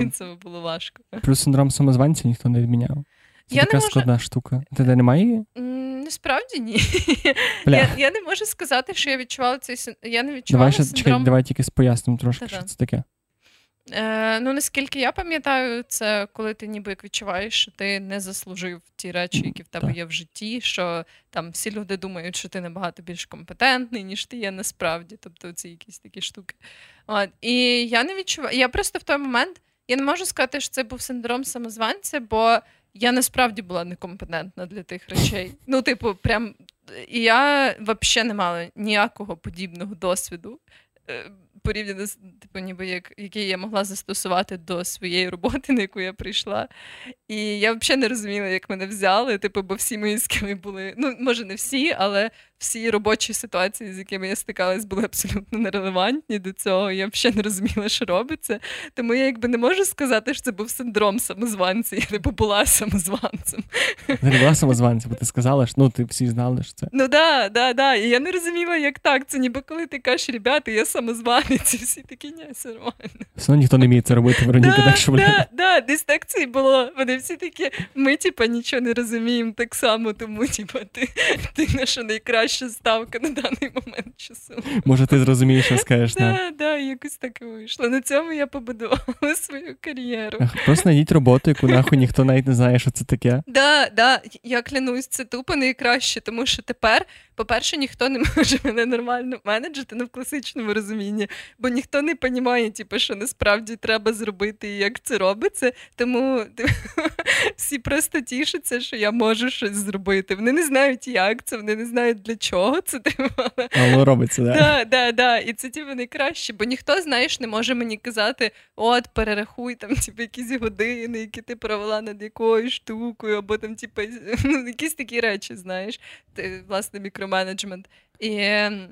І це було важко. Плюс синдром самозванця ніхто не відміняв. Це я така можу... складна штука. Ти де немає її? Насправді ні. Я я не можу сказати, що я відчувала цей я не відчувала Давай, синдром... чекай, давай тільки пояснимо трошки, Та-да. що це таке. Е, Ну, наскільки я пам'ятаю, це коли ти ніби як відчуваєш, що ти не заслужив ті речі, які в тебе так. є в житті, що там всі люди думають, що ти набагато більш компетентний, ніж ти є насправді. Тобто ці якісь такі штуки. От. І я не відчуваю. Я просто в той момент я не можу сказати, що це був синдром самозванця, бо я насправді була некомпетентна для тих речей. Ну, типу, прям. І я взагалі не мала ніякого подібного досвіду. Порівняно з типу, ніби як який я могла застосувати до своєї роботи, на яку я прийшла. І я взагалі не розуміла, як мене взяли. Типу, бо всі мої скіли були. Ну, може, не всі, але всі робочі ситуації, з якими я стикалась, були абсолютно нерелевантні до цього. Я взагалі не розуміла, що робиться. Тому я якби не можу сказати, що це був синдром самозванця, я типу була самозванцем. Не була самозванцем, бо ти сказала, що ну ти всі знали, що це. Ну да, да, да. І я не розуміла, як так. Це ніби коли ти кажеш, ребята, я самозванець, і всі такі, ні, все нормально. Все ніхто не вміє це робити, Вероніка, да, так що да, да, десь так це і було. Вони всі такі, ми, типа, нічого не розуміємо так само, тому, типа, ти, ти наша найкраща краща ставка на даний момент часу. Може, ти зрозумієш, що скажеш. Так, так, да, якось так і вийшло. На цьому я побудувала свою кар'єру. Просто знайдіть роботу, яку нахуй ніхто навіть не знає, що це таке. Да, да, я клянусь, це тупо найкраще, тому що тепер, по-перше, ніхто не може мене нормально менеджити ну, в класичному розумінні, бо ніхто не розуміє, типу, що насправді треба зробити і як це робиться. Тому всі просто тішаться, що я можу щось зробити. Вони не знають, як це, вони не знають для чого це. Але робиться, да? Да, да, да. І це типу, найкраще, бо ніхто, знаєш, не може мені казати: от, перерахуй там, типу, якісь години, які ти провела над якоюсь штукою, або там, типу, ну, якісь такі речі, знаєш, ти, власне, мікроменеджмент. І ем,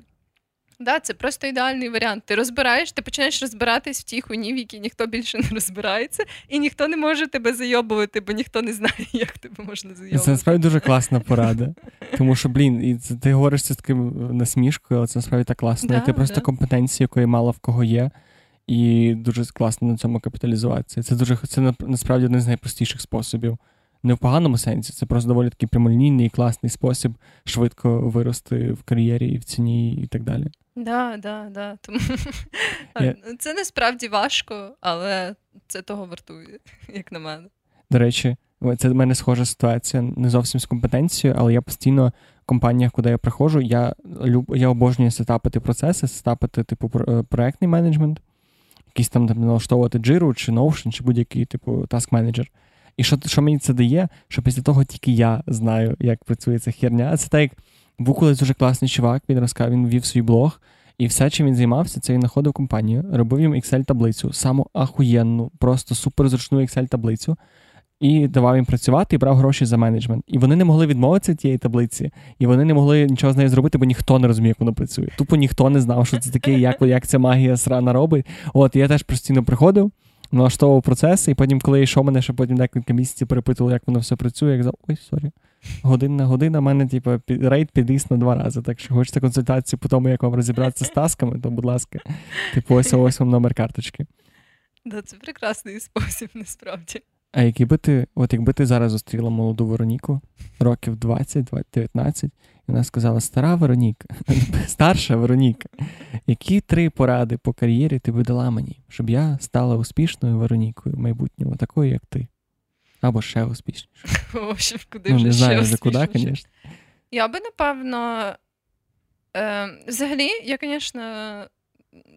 Да, це просто ідеальний варіант. Ти розбираєш, ти починаєш розбиратись в тій хуйні, в якій ніхто більше не розбирається, і ніхто не може тебе зайобувати, бо ніхто не знає, як тебе можна зайобувати. Це насправді дуже класна порада. Тому що, блін, і це, ти говориш це з таким насмішкою, але це насправді так класно. Да, і ти просто да. компетенції, якої мало в кого є, і дуже класно на цьому капіталізуватися. Це дуже це насправді один з найпростіших способів не в поганому сенсі, це просто доволі такий прямолінійний і класний спосіб швидко вирости в кар'єрі і в ціні, і так далі. Да, да, да. Тому yeah. це насправді важко, але це того вартує, як на мене. До речі, це в мене схожа ситуація не зовсім з компетенцією, але я постійно в компаніях, куди я приходжу, я люб, я обожнюю сетапити процеси, сетапити, типу, е, проектний менеджмент, якийсь там налаштовувати Jira чи Notion, чи будь-який типу task менеджер і що що мені це дає, що після того тільки я знаю, як працює ця херня. Це так, як був дуже класний чувак, він розказав, він вів свій блог, і все, чим він займався, це він знаходив компанію, робив їм Excel-таблицю, саму ахуєнну, просто суперзручну Excel-таблицю, і давав їм працювати і брав гроші за менеджмент. І вони не могли відмовитися від тієї таблиці, і вони не могли нічого з нею зробити, бо ніхто не розуміє, як воно працює. Тупо ніхто не знав, що це таке, як як ця магія срана робить. От я теж постійно приходив налаштовував процес, і потім, коли йшов мене, ще потім декілька місяців перепитували, як воно все працює, я казав, ой, sorry. Година, година, в мене, типу, rate підріс на два рази. Так що хочете консультацію по тому, як вам розібратися з task ами, то, будь ласка, типу, ось ось вам номер карточки. Да, це прекрасний спосіб, насправді. А який би ти, от якби ти зараз зустріла молоду Вероніку, років 20-19, і вона сказала: Стара Вероніка, старша Вероніка, які три поради по кар'єрі ти би дала мені, щоб я стала успішною Веронікою в майбутньому, такою, як ти? Або ще успішнішою? Куди ну, вже не знаю, вже куди, звісно. Я би, напевно, е, взагалі, я, звісно,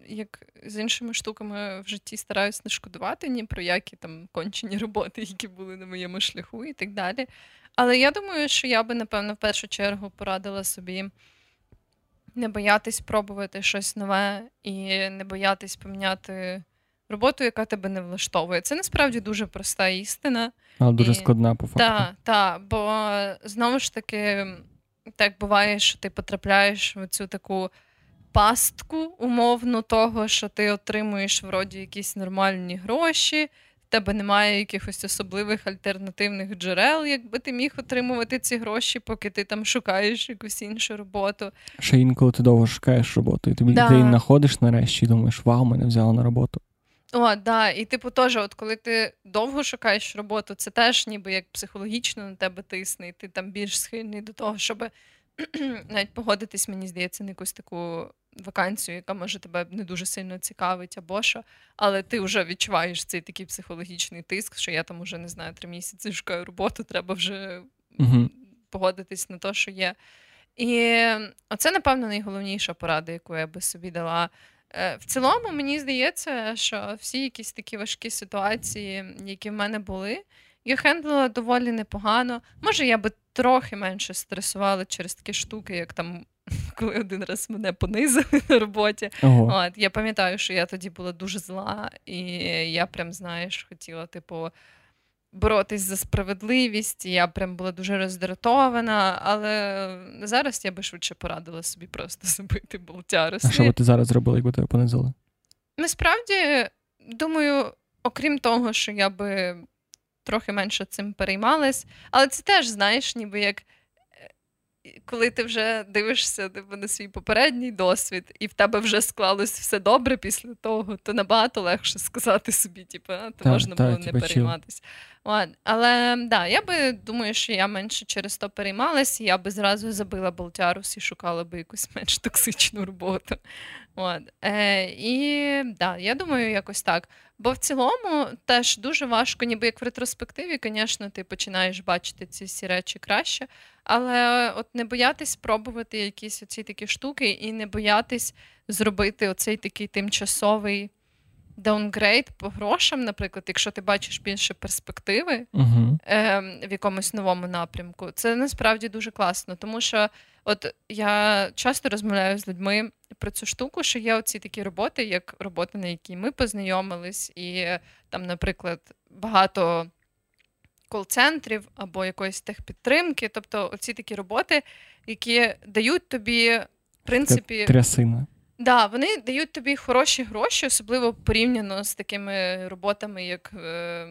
як з іншими штуками в житті стараюсь не шкодувати ні про які там кончені роботи, які були на моєму шляху і так далі. Але я думаю, що я би, напевно, в першу чергу порадила собі не боятись пробувати щось нове і не боятись поміняти роботу, яка тебе не влаштовує. Це насправді дуже проста істина. Але дуже і... складна по факту. Так, так, бо знову ж таки, так буває, що ти потрапляєш в цю таку пастку умовно того, що ти отримуєш вроді якісь нормальні гроші, в тебе немає якихось особливих альтернативних джерел, якби ти міг отримувати ці гроші, поки ти там шукаєш якусь іншу роботу. Ще інколи ти довго шукаєш роботу, і тобі да. ти її знаходиш нарешті і думаєш, вау, мене взяли на роботу. О, да, і типу, теж, от коли ти довго шукаєш роботу, це теж ніби як психологічно на тебе тисне, і ти там більш схильний до того, щоб навіть погодитись, мені здається, на якусь таку вакансію, яка може тебе не дуже сильно цікавить або що, але ти вже відчуваєш цей такий психологічний тиск, що я там уже не знаю, три місяці шукаю роботу, треба вже uh погодитись на те, що є. І оце, напевно, найголовніша порада, яку я би собі дала. Е, в цілому, мені здається, що всі якісь такі важкі ситуації, які в мене були, я хендлила доволі непогано. Може, я би трохи менше стресувала через такі штуки, як там. Коли один раз мене понизили на роботі. Ого. От, Я пам'ятаю, що я тоді була дуже зла, і я прям, знаєш, хотіла, типу, боротись за справедливість. І я прям була дуже роздратована, але зараз я би швидше порадила собі просто забити болтяру. А що би ти зараз зробила, якби тебе понизили? Насправді, думаю, окрім того, що я би трохи менше цим переймалась. Але це теж, знаєш, ніби як. Коли ти вже дивишся типу, на свій попередній досвід, і в тебе вже склалось все добре після того, то набагато легше сказати собі, типу, то та, можна та, було не перейматися. Але да, я би думаю, що я менше через то переймалася, я би зразу забила болтярус і шукала би якусь менш токсичну роботу. От. Е, І да, я думаю, якось так. Бо в цілому теж дуже важко, ніби як в ретроспективі, звісно, ти починаєш бачити ці всі речі краще. Але от не боятись пробувати якісь оці такі штуки, і не боятись зробити оцей такий тимчасовий downgrade по грошам, наприклад, якщо ти бачиш більше перспективи uh е, в якомусь новому напрямку, це насправді дуже класно. Тому що от я часто розмовляю з людьми про цю штуку, що є оці такі роботи, як роботи, на якій ми познайомились, і там, наприклад, багато кол-центрів або якоїсь техпідтримки, тобто оці такі роботи, які дають тобі в принципі. Трясина. Да, вони дають тобі хороші гроші, особливо порівняно з такими роботами, як е,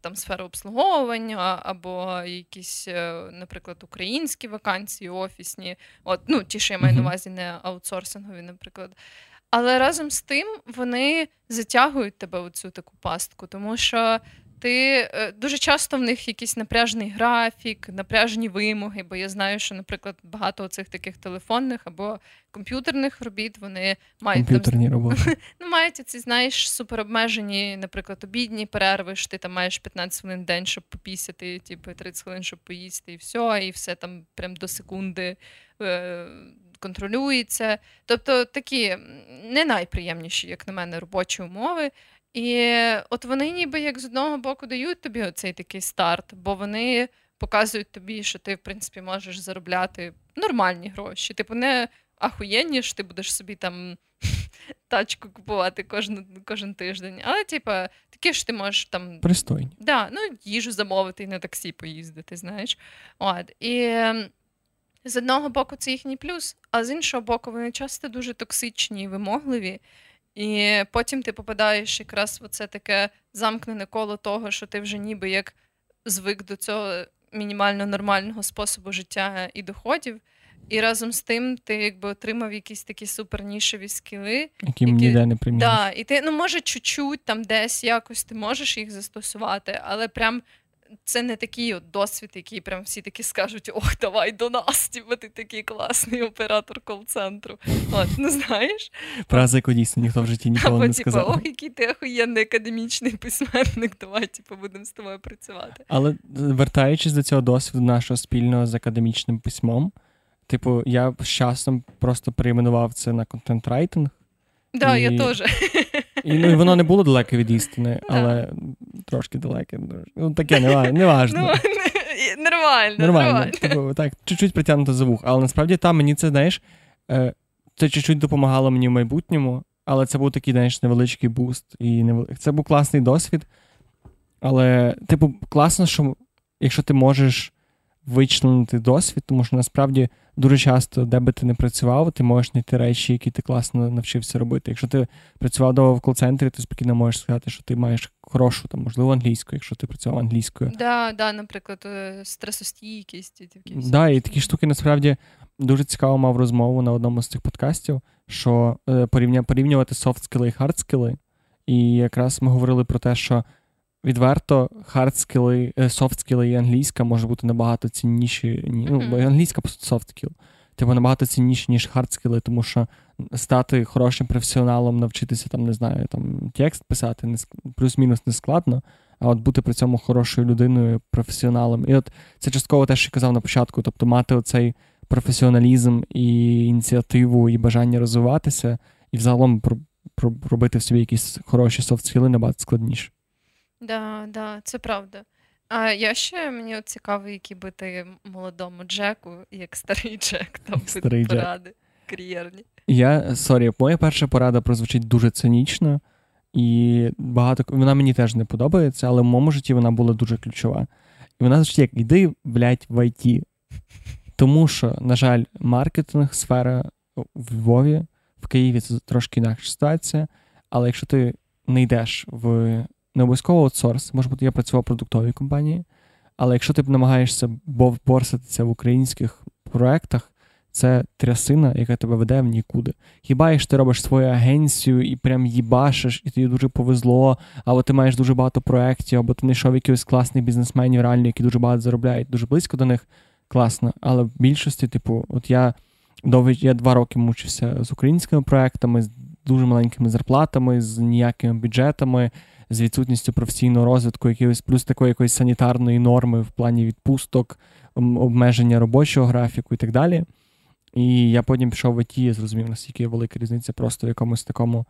там сфера обслуговування, або якісь, е, наприклад, українські вакансії, офісні. От, ну, ті, що я маю на увазі, не аутсорсингові, наприклад. Але разом з тим вони затягують тебе у цю таку пастку, тому що ти е, дуже часто в них якийсь напряжний графік, напряжені вимоги, бо я знаю, що, наприклад, багато цих таких телефонних або комп'ютерних робіт вони мають комп'ютерні там, роботи. Ну, мають ці, знаєш, суперобмежені, наприклад, обідні перерви, що ти там маєш 15 хвилин день, щоб попісяти, типу 30 хвилин, щоб поїсти, і все, і все там прям до секунди. Е- Контролюється, тобто такі не найприємніші, як на мене, робочі умови. І от вони ніби як з одного боку дають тобі оцей такий старт, бо вони показують тобі, що ти, в принципі, можеш заробляти нормальні гроші. Типу, не ахуєнні ж ти будеш собі там тачку купувати кожен кожен тиждень. Але, типу, такі ж ти можеш там. Пристойні. Да, ну, їжу замовити і на таксі поїздити, знаєш. От. І з одного боку, це їхній плюс, а з іншого боку, вони часто дуже токсичні і вимогливі. І потім ти попадаєш якраз в це таке замкнене коло того, що ти вже ніби як звик до цього мінімально нормального способу життя і доходів. І разом з тим ти якби отримав якісь такі супернішеві скіли, які, які ніде не приміниш. Да, І ти, ну, може, чуть-чуть там десь якось ти можеш їх застосувати, але прям це не такий от досвід, який прям всі такі скажуть: ох, давай до нас, бо типу, ти такий класний оператор кол-центру. От, ну знаєш. Фраза, яку дійсно ніхто в житті ніколи Або, не сказав. Або, ох, який ти охуєнний академічний письменник, давай типу, будемо з тобою працювати. Але вертаючись до цього досвіду нашого спільного з академічним письмом, типу, я з часом просто перейменував це на контент-райтинг. Так, да, і... я теж. І, ну, і воно не було далеке від істини, але трошки далеке. Ну, таке не, важно. Ну, нормально. Нормально. Типу, так, чуть-чуть притягнуто за вух. Але насправді там мені це, знаєш, е, це чуть-чуть допомагало мені в майбутньому, але це був такий, знаєш, невеличкий буст. І невели... Це був класний досвід. Але, типу, класно, що якщо ти можеш вичленити досвід, тому що насправді дуже часто, де би ти не працював, ти можеш знайти речі, які ти класно навчився робити. Якщо ти працював довго в кол-центрі, ти спокійно можеш сказати, що ти маєш хорошу, там, можливо, англійську, якщо ти працював англійською. Да, да, наприклад, е, стресостійкість і такі. Да, і такі штуки насправді дуже цікаво мав розмову на одному з цих подкастів, що е, порівня, порівнювати софт-скіли і хардскіли. І якраз ми говорили про те, що відверто хардскіли, софтскіли і англійська може бути набагато цінніші. Ну, mm-hmm. англійська софтскіл. Типу набагато цінніші, ніж хардскіли, тому що стати хорошим професіоналом, навчитися там, не знаю, там текст писати, не плюс-мінус не складно, а от бути при цьому хорошою людиною, професіоналом. І от це частково те, що я казав на початку, тобто мати оцей професіоналізм і ініціативу, і бажання розвиватися, і загалом робити в собі якісь хороші soft skill и набагато складніше. Да, да, це правда. А я ще мені от цікаво, які би ти молодому Джеку, як старий Джек, там старий поради Джек. кар'єрні. Я sorry, моя перша порада прозвучить дуже цинічно, і багато вона мені теж не подобається, але в моєму житті вона була дуже ключова. І вона звучить як іди, блядь, в ІТ. Тому що, на жаль, маркетинг, сфера в Львові, в Києві це трошки інакша ситуація. Але якщо ти не йдеш в не обов'язково аутсорс, може бути, я працював в продуктовій компанії, але якщо ти намагаєшся борсатися в українських проектах, це трясина, яка тебе веде в нікуди. Хіба якщо ти робиш свою агенцію і прям їбашиш, і тобі дуже повезло, або ти маєш дуже багато проєктів, або ти знайшов якихось класних бізнесменів, реально, які дуже багато заробляють, дуже близько до них, класно. Але в більшості, типу, от я довгий, я два роки мучився з українськими проектами, з дуже маленькими зарплатами, з ніякими бюджетами з відсутністю професійного розвитку, якихось плюс такої якоїсь санітарної норми в плані відпусток, обмеження робочого графіку і так далі. І я потім пішов в ІТ і зрозумів, наскільки є велика різниця просто в якомусь такому,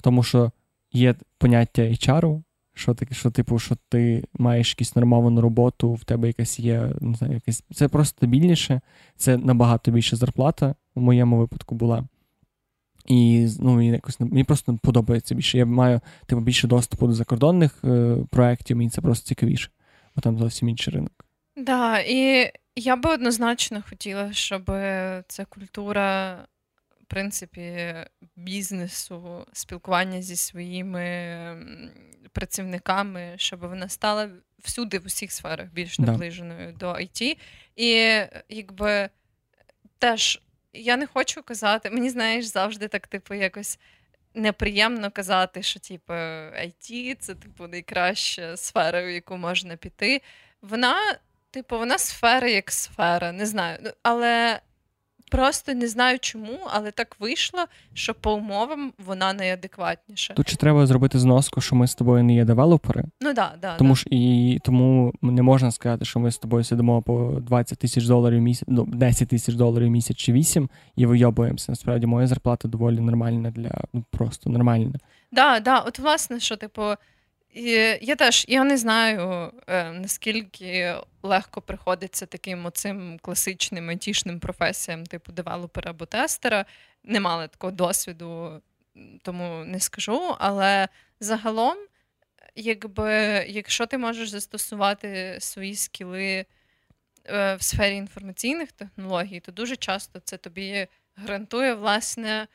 тому що є поняття HR, що таке, що, типу, що ти маєш якусь нормовану роботу, в тебе якась є, не знаю, якась. Це просто стабільніше, це набагато більша зарплата в моєму випадку була. І ну, мені якось мені просто подобається більше. Я маю типу, більше доступу до закордонних е, проєктів, мені це просто цікавіше, бо там зовсім інший ринок. Так, да, і я би однозначно хотіла, щоб ця культура, в принципі, бізнесу, спілкування зі своїми працівниками, щоб вона стала всюди в усіх сферах більш наближеною да. до IT. І якби теж я не хочу казати, мені знаєш, завжди так, типу, якось неприємно казати, що типу, IT це типу найкраща сфера, в яку можна піти. Вона, типу, вона сфера як сфера, не знаю. Ну, але Просто не знаю чому, але так вийшло, що по умовам вона найадекватніша. Тут чи треба зробити зноску, що ми з тобою не є девелопери? Ну да, да. Тому да. ж і тому не можна сказати, що ми з тобою сидимо по 20 тисяч доларів місяць, ну 10 тисяч доларів місяць чи 8 і вийобуємося. Насправді моя зарплата доволі нормальна для ну просто нормальна. Да, да, от власне, що типу. І Я теж я не знаю, е, наскільки легко приходиться таким оцим класичним айтішним професіям, типу девелопера або тестера. Не мали такого досвіду, тому не скажу. Але загалом, якби, якщо ти можеш застосувати свої скіли е, в сфері інформаційних технологій, то дуже часто це тобі гарантує власне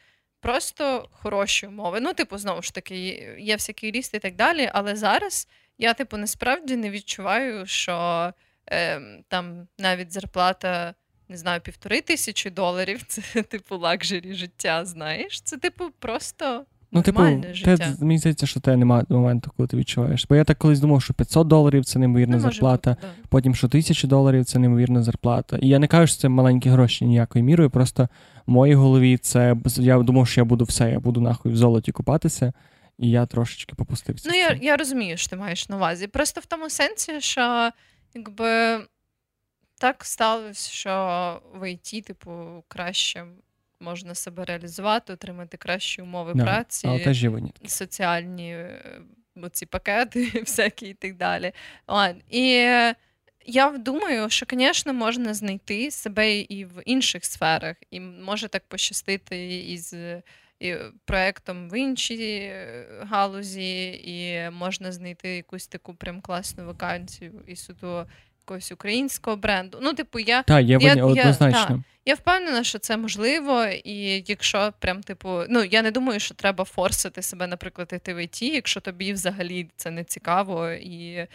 просто хороші умови. Ну, типу, знову ж таки, є всякий ріст і так далі. Але зараз я, типу, насправді не відчуваю, що е, там навіть зарплата. Не знаю, півтори тисячі доларів це, типу, лакжері життя, знаєш? Це, типу, просто Ну, типу, життя. Те, мені здається, що тебе немає моменту, коли ти відчуваєш. Бо я так колись думав, що 500 доларів це неймовірна ну, зарплата, бути, да. потім що 1000 доларів це неймовірна зарплата. І я не кажу, що це маленькі гроші ніякою мірою. Просто в моїй голові це я думав, що я буду все, я буду нахуй в золоті купатися, і я трошечки попустився. Ну, я я розумію, що ти маєш на увазі. Просто в тому сенсі, що якби так сталося, що в ІТ, типу, краще можна себе реалізувати, отримати кращі умови да, праці, але теж соціальні е, оці пакети, всякі і так далі. І я думаю, що, звісно, можна знайти себе і в інших сферах, і може так пощастити із. І проєктом в іншій е, галузі, і можна знайти якусь таку прям класну вакансію і суто якогось українського бренду. Ну, типу, я Так, є я, однозначно. Я, та, я впевнена, що це можливо, і якщо прям, типу, ну я не думаю, що треба форсити себе, наприклад, йти в ІТ, якщо тобі взагалі це не цікаво, і,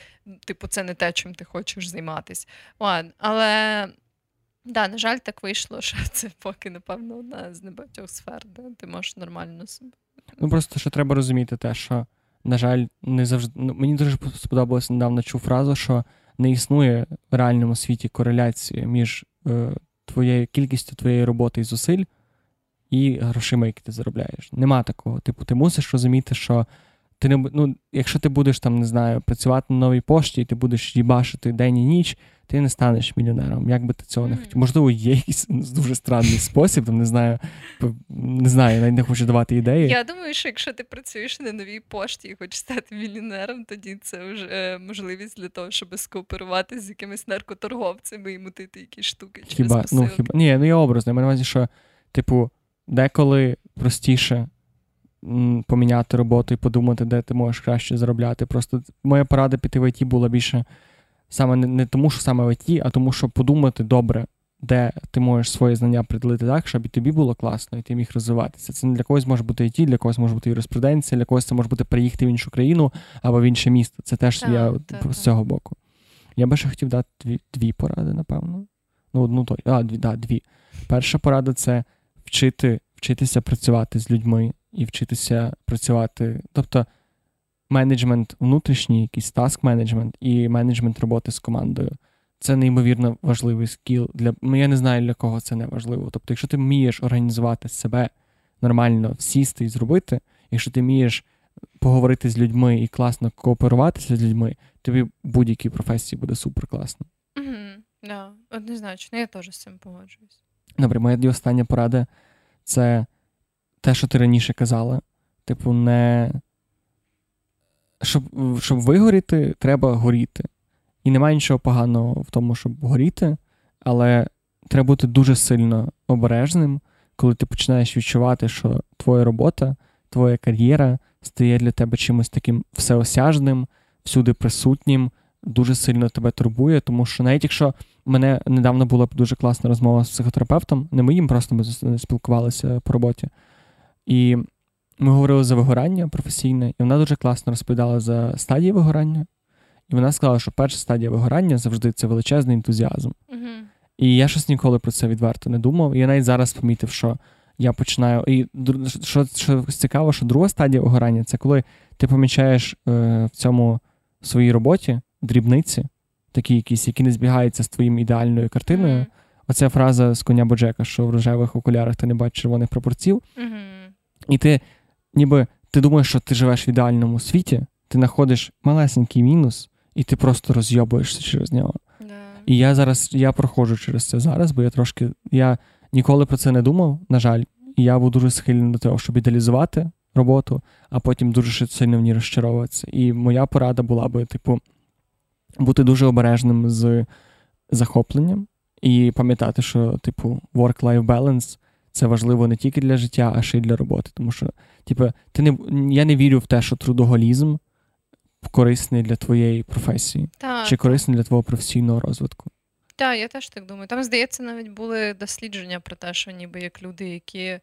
типу, це не те, чим ти хочеш займатися. Ладно, але. Да, на жаль, так вийшло, що це поки, напевно, одна з небагатьох сфер, де ти можеш нормально себе. Ну просто що треба розуміти те, що, на жаль, не завжди. Ну, мені дуже сподобалося недавно чув фразу, що не існує в реальному світі кореляції між е, твоєю кількістю твоєї роботи і зусиль і грошима, які ти заробляєш. Нема такого. Типу, ти мусиш розуміти, що ти не ну, якщо ти будеш там, не знаю, працювати на новій пошті, і ти будеш їбашити день і ніч, ти не станеш мільйонером. Як би ти цього не хотів? Можливо, є якийсь дуже странний спосіб, там не знаю, не знаю, навіть не хочу давати ідеї. Я думаю, що якщо ти працюєш на новій пошті і хочеш стати мільйонером, тоді це вже е, можливість для того, щоб скооперуватися з якимись наркоторговцями і мутити якісь штуки. Хіба через ну хіба ні, ну я образно. Я маю на увазі, що, типу, деколи простіше поміняти роботу і подумати, де ти можеш краще заробляти. Просто моя порада піти в ІТ була більше саме не, тому, що саме в ІТ, а тому, щоб подумати добре, де ти можеш свої знання приділити так, щоб і тобі було класно, і ти міг розвиватися. Це не для когось може бути ІТ, для когось може бути юриспруденція, для когось це може бути приїхати в іншу країну або в інше місто. Це теж так, я так, з цього боку. Я би ще хотів дати дві дві поради, напевно. Ну, одну то. А, дві, да, дві. Перша порада це вчити, вчитися працювати з людьми і вчитися працювати. Тобто менеджмент внутрішній, якийсь таск менеджмент і менеджмент роботи з командою. Це неймовірно важливий скіл. Для ну, я не знаю, для кого це не важливо. Тобто, якщо ти вмієш організувати себе нормально, сісти і зробити, якщо ти вмієш поговорити з людьми і класно кооперуватися з людьми, тобі в будь-якій професії буде супер класно. Угу, да, Однозначно, я теж з цим погоджуюсь. Добре, моя остання порада це те, що ти раніше казала. Типу, не. Щоб щоб вигоріти, треба горіти. І немає нічого поганого в тому, щоб горіти, але треба бути дуже сильно обережним, коли ти починаєш відчувати, що твоя робота, твоя кар'єра стає для тебе чимось таким всеосяжним, всюди присутнім, дуже сильно тебе турбує, тому що навіть якщо мене недавно була дуже класна розмова з психотерапевтом, не моїм, просто ми спілкувалися по роботі. І ми говорили за вигорання професійне, і вона дуже класно розповідала за стадії вигорання. І вона сказала, що перша стадія вигорання завжди це величезний ентузіазм. Uh-huh. І я щось ніколи про це відверто не думав. І я навіть зараз помітив, що я починаю. І що що цікаво, що друга стадія вигорання це коли ти помічаєш е, в цьому в своїй роботі дрібниці, такі якісь, які не збігаються з твоїм ідеальною картиною. Uh-huh. Оця фраза з коня Боджека, що в рожевих окулярах ти не бачиш червоних пропорцій. Uh-huh. І ти ніби ти думаєш, що ти живеш в ідеальному світі, ти знаходиш малесенький мінус, і ти просто розйобуєшся через нього. Yeah. І я зараз я проходжу через це зараз, бо я трошки. Я ніколи про це не думав, на жаль, і я був дуже схильний до того, щоб ідеалізувати роботу, а потім дуже сильно в ній розчаровуватися. І моя порада була би, типу, бути дуже обережним з захопленням і пам'ятати, що, типу, work-life balance це важливо не тільки для життя, а ще й для роботи. Тому що, типу, ти не я не вірю в те, що трудоголізм корисний для твоєї професії так, чи корисний для твого професійного розвитку. Так, я теж так думаю. Там, здається, навіть були дослідження про те, що ніби як люди, які. Е...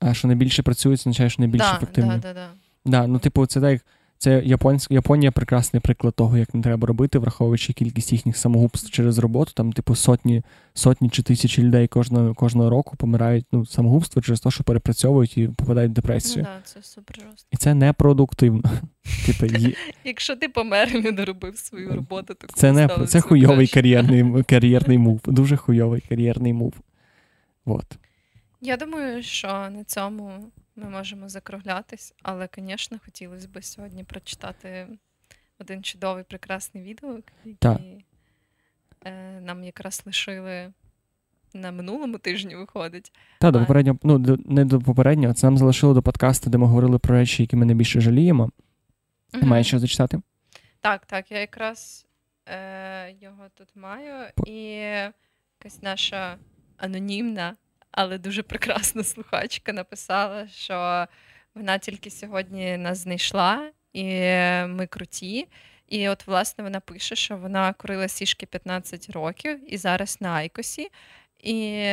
А що найбільше працюють, означає, що да, ефективні. Да, да, да. Да, ну, типу, це так. Це Японська Японія прекрасний приклад того, як не треба робити, враховуючи кількість їхніх самогубств через роботу. Там, типу, сотні сотні чи тисячі людей кожного кожного року помирають ну, самогубство через те, що перепрацьовують і попадають в депресію. Ну, да, це супер. І це непродуктивно. Типу, є... Якщо ти помер і не доробив свою роботу, то це не це хуйовий кар'єрний кар'єрний мув. Дуже хуйовий кар'єрний мув. Вот. Я думаю, що на цьому ми можемо закруглятись, але, звісно, хотілося б сьогодні прочитати один чудовий прекрасний відгук, який е, нам якраз лишили на минулому тижні виходить. Так, до попереднього, ну, до, не до попереднього, це нам залишило до подкасту, де ми говорили про речі, які ми найбільше жаліємо. Ти маєш що зачитати? Так, так, я якраз е, його тут маю, і якась наша анонімна але дуже прекрасна слухачка написала, що вона тільки сьогодні нас знайшла, і ми круті. І от, власне, вона пише, що вона курила сішки 15 років і зараз на Айкосі. І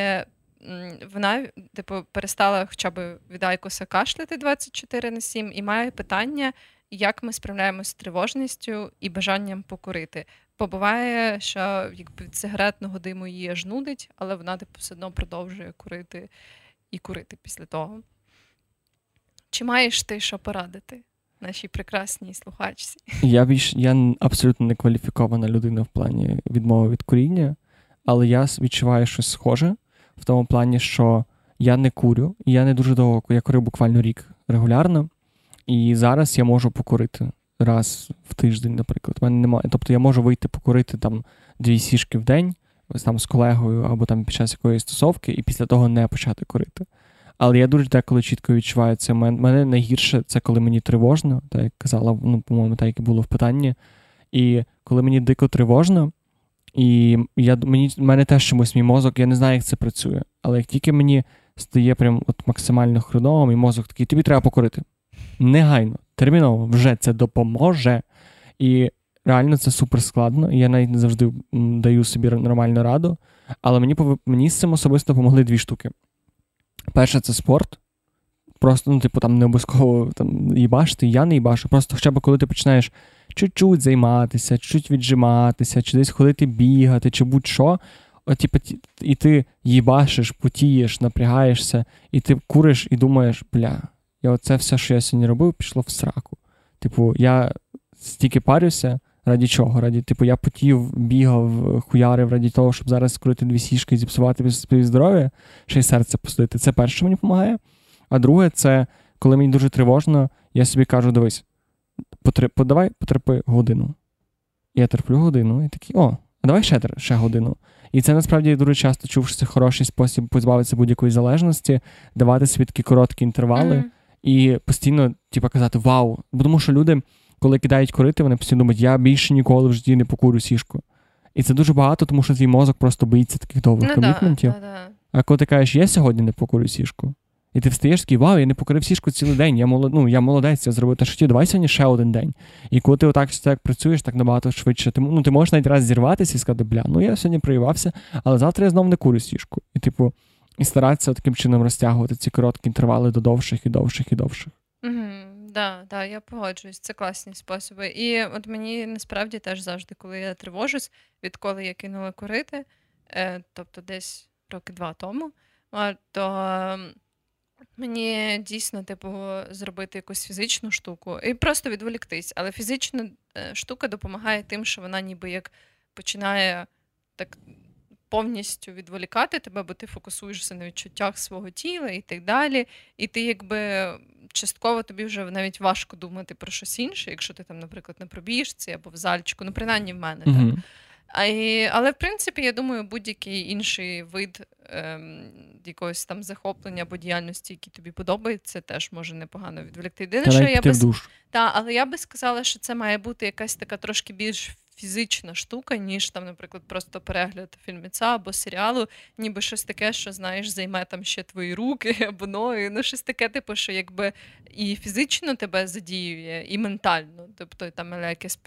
вона, типу, перестала хоча б від Айкоса кашляти 24 на 7 і має питання, як ми справляємося з тривожністю і бажанням покурити. Бо буває, що якби сигаретного диму її аж нудить, але вона типу, все одно продовжує курити і курити після того. Чи маєш ти що порадити нашій прекрасній слухачці? Я більш я абсолютно не кваліфікована людина в плані відмови від куріння, але я відчуваю щось схоже в тому плані, що я не курю, і я не дуже довго я курив буквально рік регулярно, і зараз я можу покурити раз в тиждень, наприклад. У мене немає. Тобто я можу вийти покурити там дві сішки в день там з колегою або там під час якоїсь стосовки, і після того не почати курити. Але я дуже деколи чітко відчуваю це. Мене найгірше це коли мені тривожно, так як казала, ну, по-моєму, так як і було в питанні. І коли мені дико тривожно, і я, мені, мене теж чомусь мій мозок, я не знаю, як це працює. Але як тільки мені стає прям от максимально хреново, мій мозок такий, тобі треба покурити. Негайно, терміново, вже це допоможе. І реально це супер складно. Я навіть не завжди даю собі нормальну раду. Але мені мені з цим особисто допомогли дві штуки. Перше, це спорт. Просто, ну, типу, там не обов'язково там, їбашити, я не їбашу. Просто хоча б коли ти починаєш чуть-чуть займатися, чуть-чуть віджиматися, чи десь ходити бігати, чи будь-що. От, типу, і ти їбашиш, потієш, напрягаєшся, і ти куриш і думаєш, бля, я оце все, що я сьогодні робив, пішло в сраку. Типу, я стільки парюся, раді чого? Раді, типу, я потів, бігав, хуярив раді того, щоб зараз скрити дві сішки і зіпсувати здоров'я, ще й серце посадити. Це перше, що мені допомагає. А друге, це коли мені дуже тривожно, я собі кажу: дивись, потри, подавай, потерпи годину. Я терплю годину і такий, о, а давай ще ще годину. І це насправді дуже часто чув, що це хороший спосіб позбавитися будь-якої залежності, давати собі такі короткі інтервали mm-hmm. І постійно, типу, казати Вау! Бо тому що люди, коли кидають курити, вони постійно думають, я більше ніколи в житті не покурю сішку. І це дуже багато, тому що твій мозок просто боїться таких довгих ну, комітментів. Да, да, да. А коли ти кажеш, я сьогодні не покурю сішку, і ти встаєш такий, вау, я не покорив сішку цілий день. Я молод... ну, я молодець, я зробив те, що хотів, давай сьогодні ще один день. І коли ти отак так працюєш, так набагато швидше, ти ну, ти можеш навіть раз зірватися і сказати, бля, ну я сьогодні проївався, але завтра я знову не курю сішку. І, типу, і старатися таким чином розтягувати ці короткі інтервали до довших і довших і довших. Угу, да, да, я погоджуюсь, це класні способи. І от мені насправді теж завжди, коли я тривожусь, відколи я кинула курити, е, тобто десь роки два тому, то Мені дійсно, типу, зробити якусь фізичну штуку і просто відволіктись. Але фізична е, штука допомагає тим, що вона ніби як починає так повністю відволікати тебе, бо ти фокусуєшся на відчуттях свого тіла і так далі. І ти, якби частково тобі вже навіть важко думати про щось інше, якщо ти там, наприклад, на пробіжці або в зальчику, ну принаймні в мене mm-hmm. так. А, і, Але в принципі, я думаю, будь-який інший вид ем, якогось там захоплення або діяльності, які тобі подобаються, теж може непогано відволікти. Єдине, що я би... Та, але я би сказала, що це має бути якась така трошки більш фізична штука, ніж там, наприклад, просто перегляд фільміця або серіалу, ніби щось таке, що знаєш, займе там ще твої руки або ноги. Ну, щось таке, типу, що якби і фізично тебе задіює, і ментально. Тобто там якесь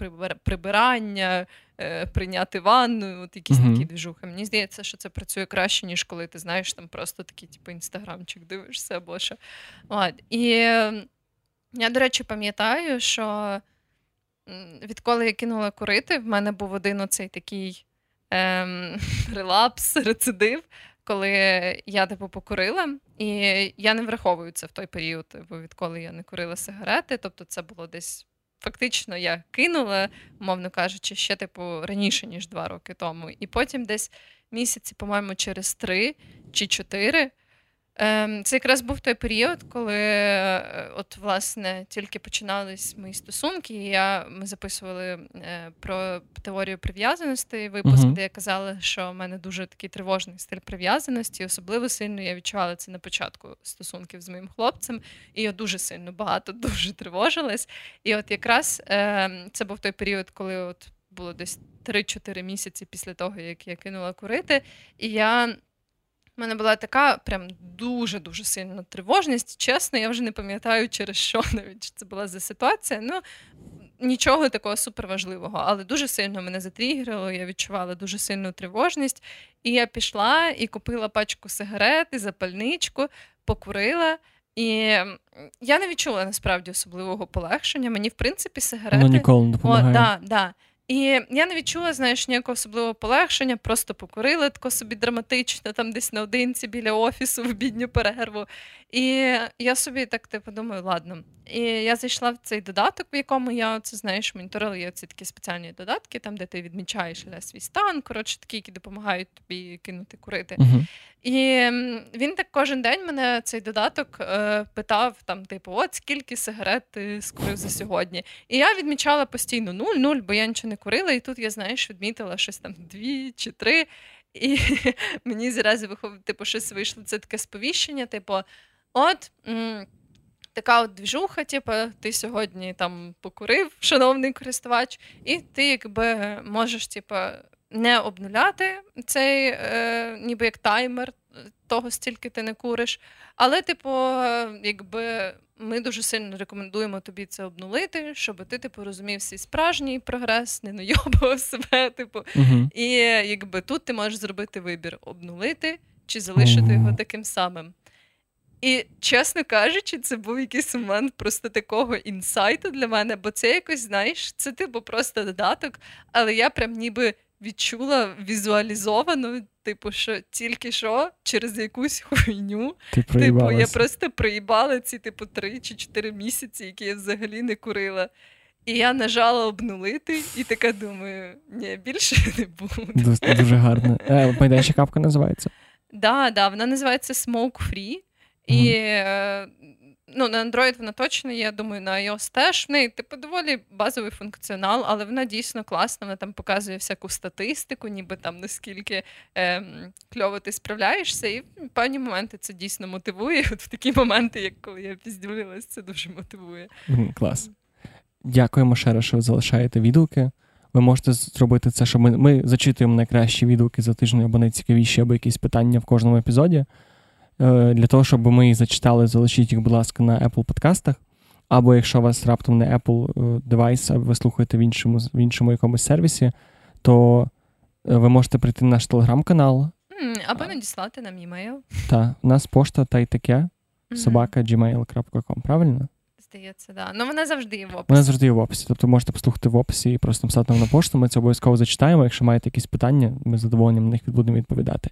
прибирання, е, прийняти ванну, от якісь mm-hmm. такі двіжухи. Мені здається, що це працює краще, ніж коли ти знаєш там просто такий, типу, інстаграмчик дивишся або що. От. І я, до речі, пам'ятаю, що відколи я кинула курити, в мене був один оцей такий ем, релапс, рецидив, коли я типу покурила, і я не враховую це в той період, бо відколи я не курила сигарети. Тобто, це було десь. Фактично, я кинула, мовно кажучи, ще типу раніше, ніж два роки тому. І потім десь місяці, по-моєму, через три чи чотири це якраз був той період, коли е, от власне тільки починались мої стосунки. і я, Ми записували е, про теорію прив'язаності. Випуск, uh-huh. де я казала, що в мене дуже такий тривожний стиль прив'язаності. Особливо сильно я відчувала це на початку стосунків з моїм хлопцем, і я дуже сильно багато дуже тривожилась. І от якраз ем, це був той період, коли от було десь 3-4 місяці після того, як я кинула курити, і я. У мене була така прям дуже-дуже сильна тривожність. Чесно, я вже не пам'ятаю, через що навіть це була за ситуація. Ну, нічого такого суперважливого, але дуже сильно мене затрігерило, я відчувала дуже сильну тривожність. І я пішла і купила пачку сигарет і запальничку, покурила. І я не відчула насправді особливого полегшення. Мені, в принципі, сигарети. Воно ніколи не допомагає. О, да, да. І я не відчула, знаєш, ніякого особливого полегшення, просто покурила тако собі драматично, там десь наодинці біля офісу в бідню перерву. І я собі так типу думаю, ладно. І я зайшла в цей додаток, в якому я це знаєш, моніторила є ці такі спеціальні додатки, там де ти відмічаєш свій стан, коротше, такі, які допомагають тобі кинути курити. Uh-huh. І він так кожен день мене цей додаток е, питав: там, типу, от скільки сигарет ти скурив за сьогодні. І я відмічала постійно нуль-нуль, бо я нічого не курила, і тут я, знаєш, відмітила щось там дві чи три. І мені зразу виходить, типу, щось вийшло. Це таке сповіщення, типу, от. М- Така от двіжуха, типу, ти сьогодні там покурив, шановний користувач, і ти якби можеш, типу, не обнуляти цей, е, ніби як таймер того, стільки ти не куриш. Але, типу, якби ми дуже сильно рекомендуємо тобі це обнулити, щоб ти типу розумів свій справжній прогрес, не найобував себе. Типу, uh і якби тут ти можеш зробити вибір: обнулити чи залишити uh його таким самим. І, чесно кажучи, це був якийсь момент просто такого інсайту для мене, бо це якось, знаєш, це типу просто додаток, але я прям ніби відчула візуалізовано, типу, що тільки що через якусь хуйню. Ти типу, я просто приїбала ці, типу, три чи чотири місяці, які я взагалі не курила. І я нажала обнулити, і така думаю, ні, більше не буду. Дуже, дуже гарно. Е, Майданчик капка називається? Так, да, да, вона називається Smoke Free. І е, ну, на Android вона точно є, я думаю, на iOS теж. В неї типу доволі базовий функціонал, але вона дійсно класна. Вона там показує всяку статистику, ніби там наскільки е, кльово ти справляєшся. І в певні моменти це дійсно мотивує. От в такі моменти, як коли я піздюлилась, це дуже мотивує. Клас. Дякуємо ще раз, що ви залишаєте відгуки. Ви можете зробити це, що ми ми зачитуємо найкращі відгуки за тиждень або найцікавіші, або якісь питання в кожному епізоді. Е, для того, щоб ми їх зачитали, залишіть їх, будь ласка, на Apple подкастах. Або якщо у вас раптом не Apple е, девайс, а ви слухаєте в іншому в іншому якомусь сервісі, то е, ви можете прийти на наш телеграм-канал. Або надіслати нам емейл. Так, у нас пошта та й таке собака gmail.com, правильно? Здається, да. Ну вона завжди є в описі. Вона завжди є в описі. Тобто можете послухати в описі і просто написати нам на пошту. Ми це обов'язково зачитаємо. Якщо маєте якісь питання, ми з задоволенням на них будемо відповідати.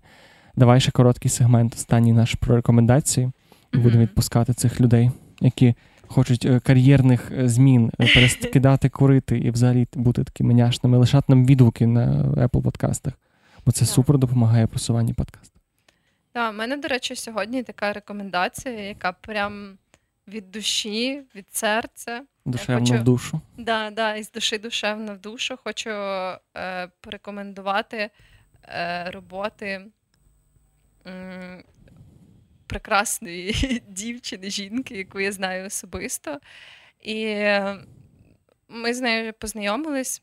Давай ще короткий сегмент, останній наш про рекомендації. І будемо відпускати цих людей, які хочуть е, кар'єрних е, змін, е, перескидати курити і взагалі бути такими няшними, лишати нам відгуки на Apple подкастах, бо це супер допомагає просуванні подкасту. Так, в мене, до речі, сьогодні така рекомендація, яка прям від душі, від серця. Душевно хочу... в душу. Да, да, із душі душевно в душу. Хочу е, порекомендувати е, роботи прекрасної дівчини, жінки, яку я знаю особисто. І ми з нею познайомились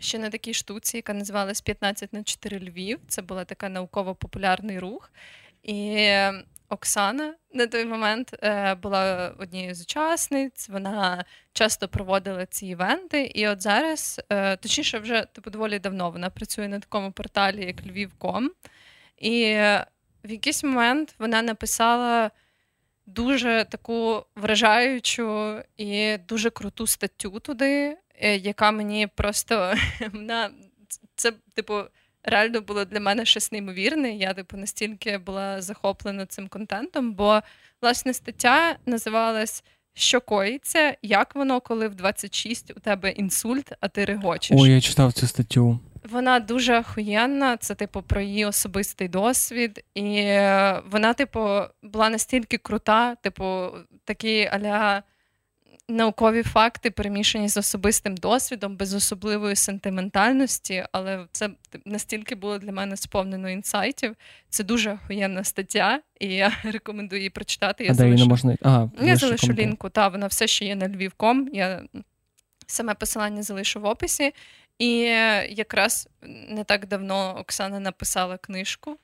ще на такій штуці, яка називалась 15 на 4 Львів. Це була така науково-популярний рух. І Оксана на той момент е, була однією з учасниць. Вона часто проводила ці івенти. І от зараз, е, точніше, вже типу доволі давно вона працює на такому порталі, як Львів.ком. І в якийсь момент вона написала дуже таку вражаючу і дуже круту статтю туди, е, яка мені просто вона це, типу, реально було для мене щось неймовірне. Я, типу, настільки була захоплена цим контентом, бо власне стаття називалась. Що коїться, як воно, коли в 26 у тебе інсульт, а ти регочеш? Ой, я читав цю статтю. Вона дуже охуєнна, це, типу, про її особистий досвід. І вона, типу, була настільки крута, типу, такі аля наукові факти, перемішані з особистим досвідом, без особливої сентиментальності, але це настільки було для мене сповнено інсайтів. Це дуже охуєнна стаття, і я рекомендую її прочитати. Я а залишу... не можна... Ага, я залишу лінку, та вона все ще є на Львів.ком. Я саме посилання залишу в описі. І якраз не так давно Оксана написала книжку.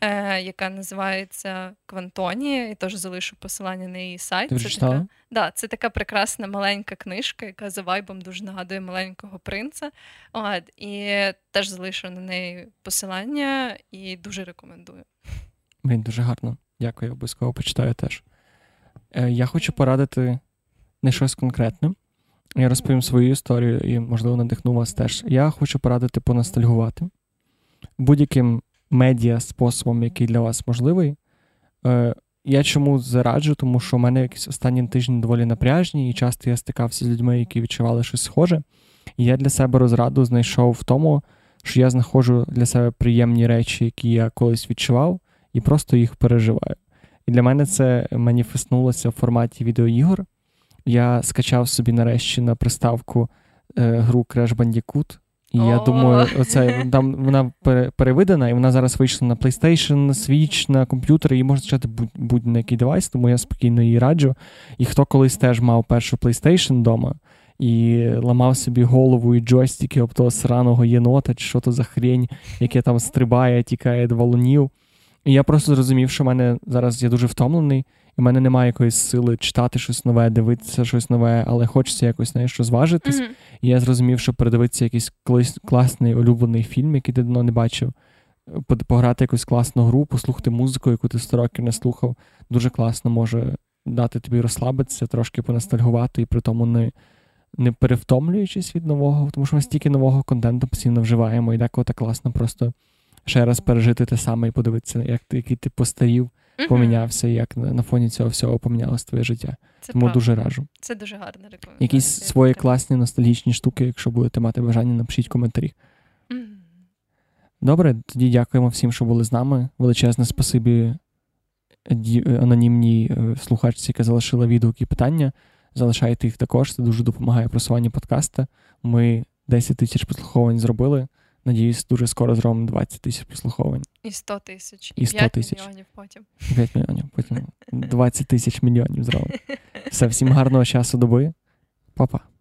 е, яка називається Квантонія, і теж залишу посилання на її сайт. Ти це така, да, це така прекрасна маленька книжка, яка за вайбом дуже нагадує маленького принца. От, і теж залишу на неї посилання і дуже рекомендую. Блін, дуже гарно. Дякую, обов'язково почитаю теж. Е, Я хочу порадити не щось конкретне. Я розповім свою історію і, можливо, надихну вас теж. Я хочу порадити поностальгувати будь-яким медіа способом, який для вас можливий. Е, Я чому зараджу, тому що в мене якісь останні тижні доволі напряжні, і часто я стикався з людьми, які відчували щось схоже. І я для себе розраду знайшов в тому, що я знаходжу для себе приємні речі, які я колись відчував, і просто їх переживаю. І для мене це маніфестнулося в форматі відеоігор. Я скачав собі нарешті на приставку е, гру Crash Bandicoot. І я думаю, оце там вона пере- перевидана, і вона зараз вийшла на PlayStation, Switch, на комп'ютер, і можна читати будь- будь-на який девайс, тому я спокійно її раджу. І хто колись теж мав першу PlayStation вдома і ламав собі голову і джойстики об того сраного єнота, чи що то за хрень, яке там стрибає, тікає до валунів. І я просто зрозумів, що в мене зараз я дуже втомлений, і в мене немає якоїсь сили читати щось нове, дивитися щось нове, але хочеться якось знаєш, розважитись. Мгм. І я зрозумів, що передивитися якийсь класний улюблений фільм, який ти давно не бачив, пограти якусь класну гру, послухати музику, яку ти 100 років не слухав, дуже класно може дати тобі розслабитися, трошки поностальгувати і при тому не, не перевтомлюючись від нового, тому що ми стільки нового контенту постійно вживаємо, і деколи так класно просто ще раз пережити те саме і подивитися, як ти, який ти постарів, Мгм. помінявся, як на, фоні цього всього помінялось твоє життя. Це, Тому правда. дуже раджу. Це дуже гарна рекомендація. Якісь свої класні ностальгічні штуки, якщо будете мати бажання, напишіть коментарі. Мгм. Добре, тоді дякуємо всім, що були з нами. Величезне спасибі анонімній е, слухачці, яка залишила відгук і питання. Залишайте їх також. Це дуже допомагає просуванню подкаста. Ми 10 тисяч прослуховувань зробили. Надіюсь, дуже скоро зробимо 20 тисяч прослуховувань. І 100 тисяч, І 100 5 тисяч. мільйонів потім. 5 мільйонів, потім 20 тисяч мільйонів зробимо. Все, всім гарного часу доби. Па-па. Па-па!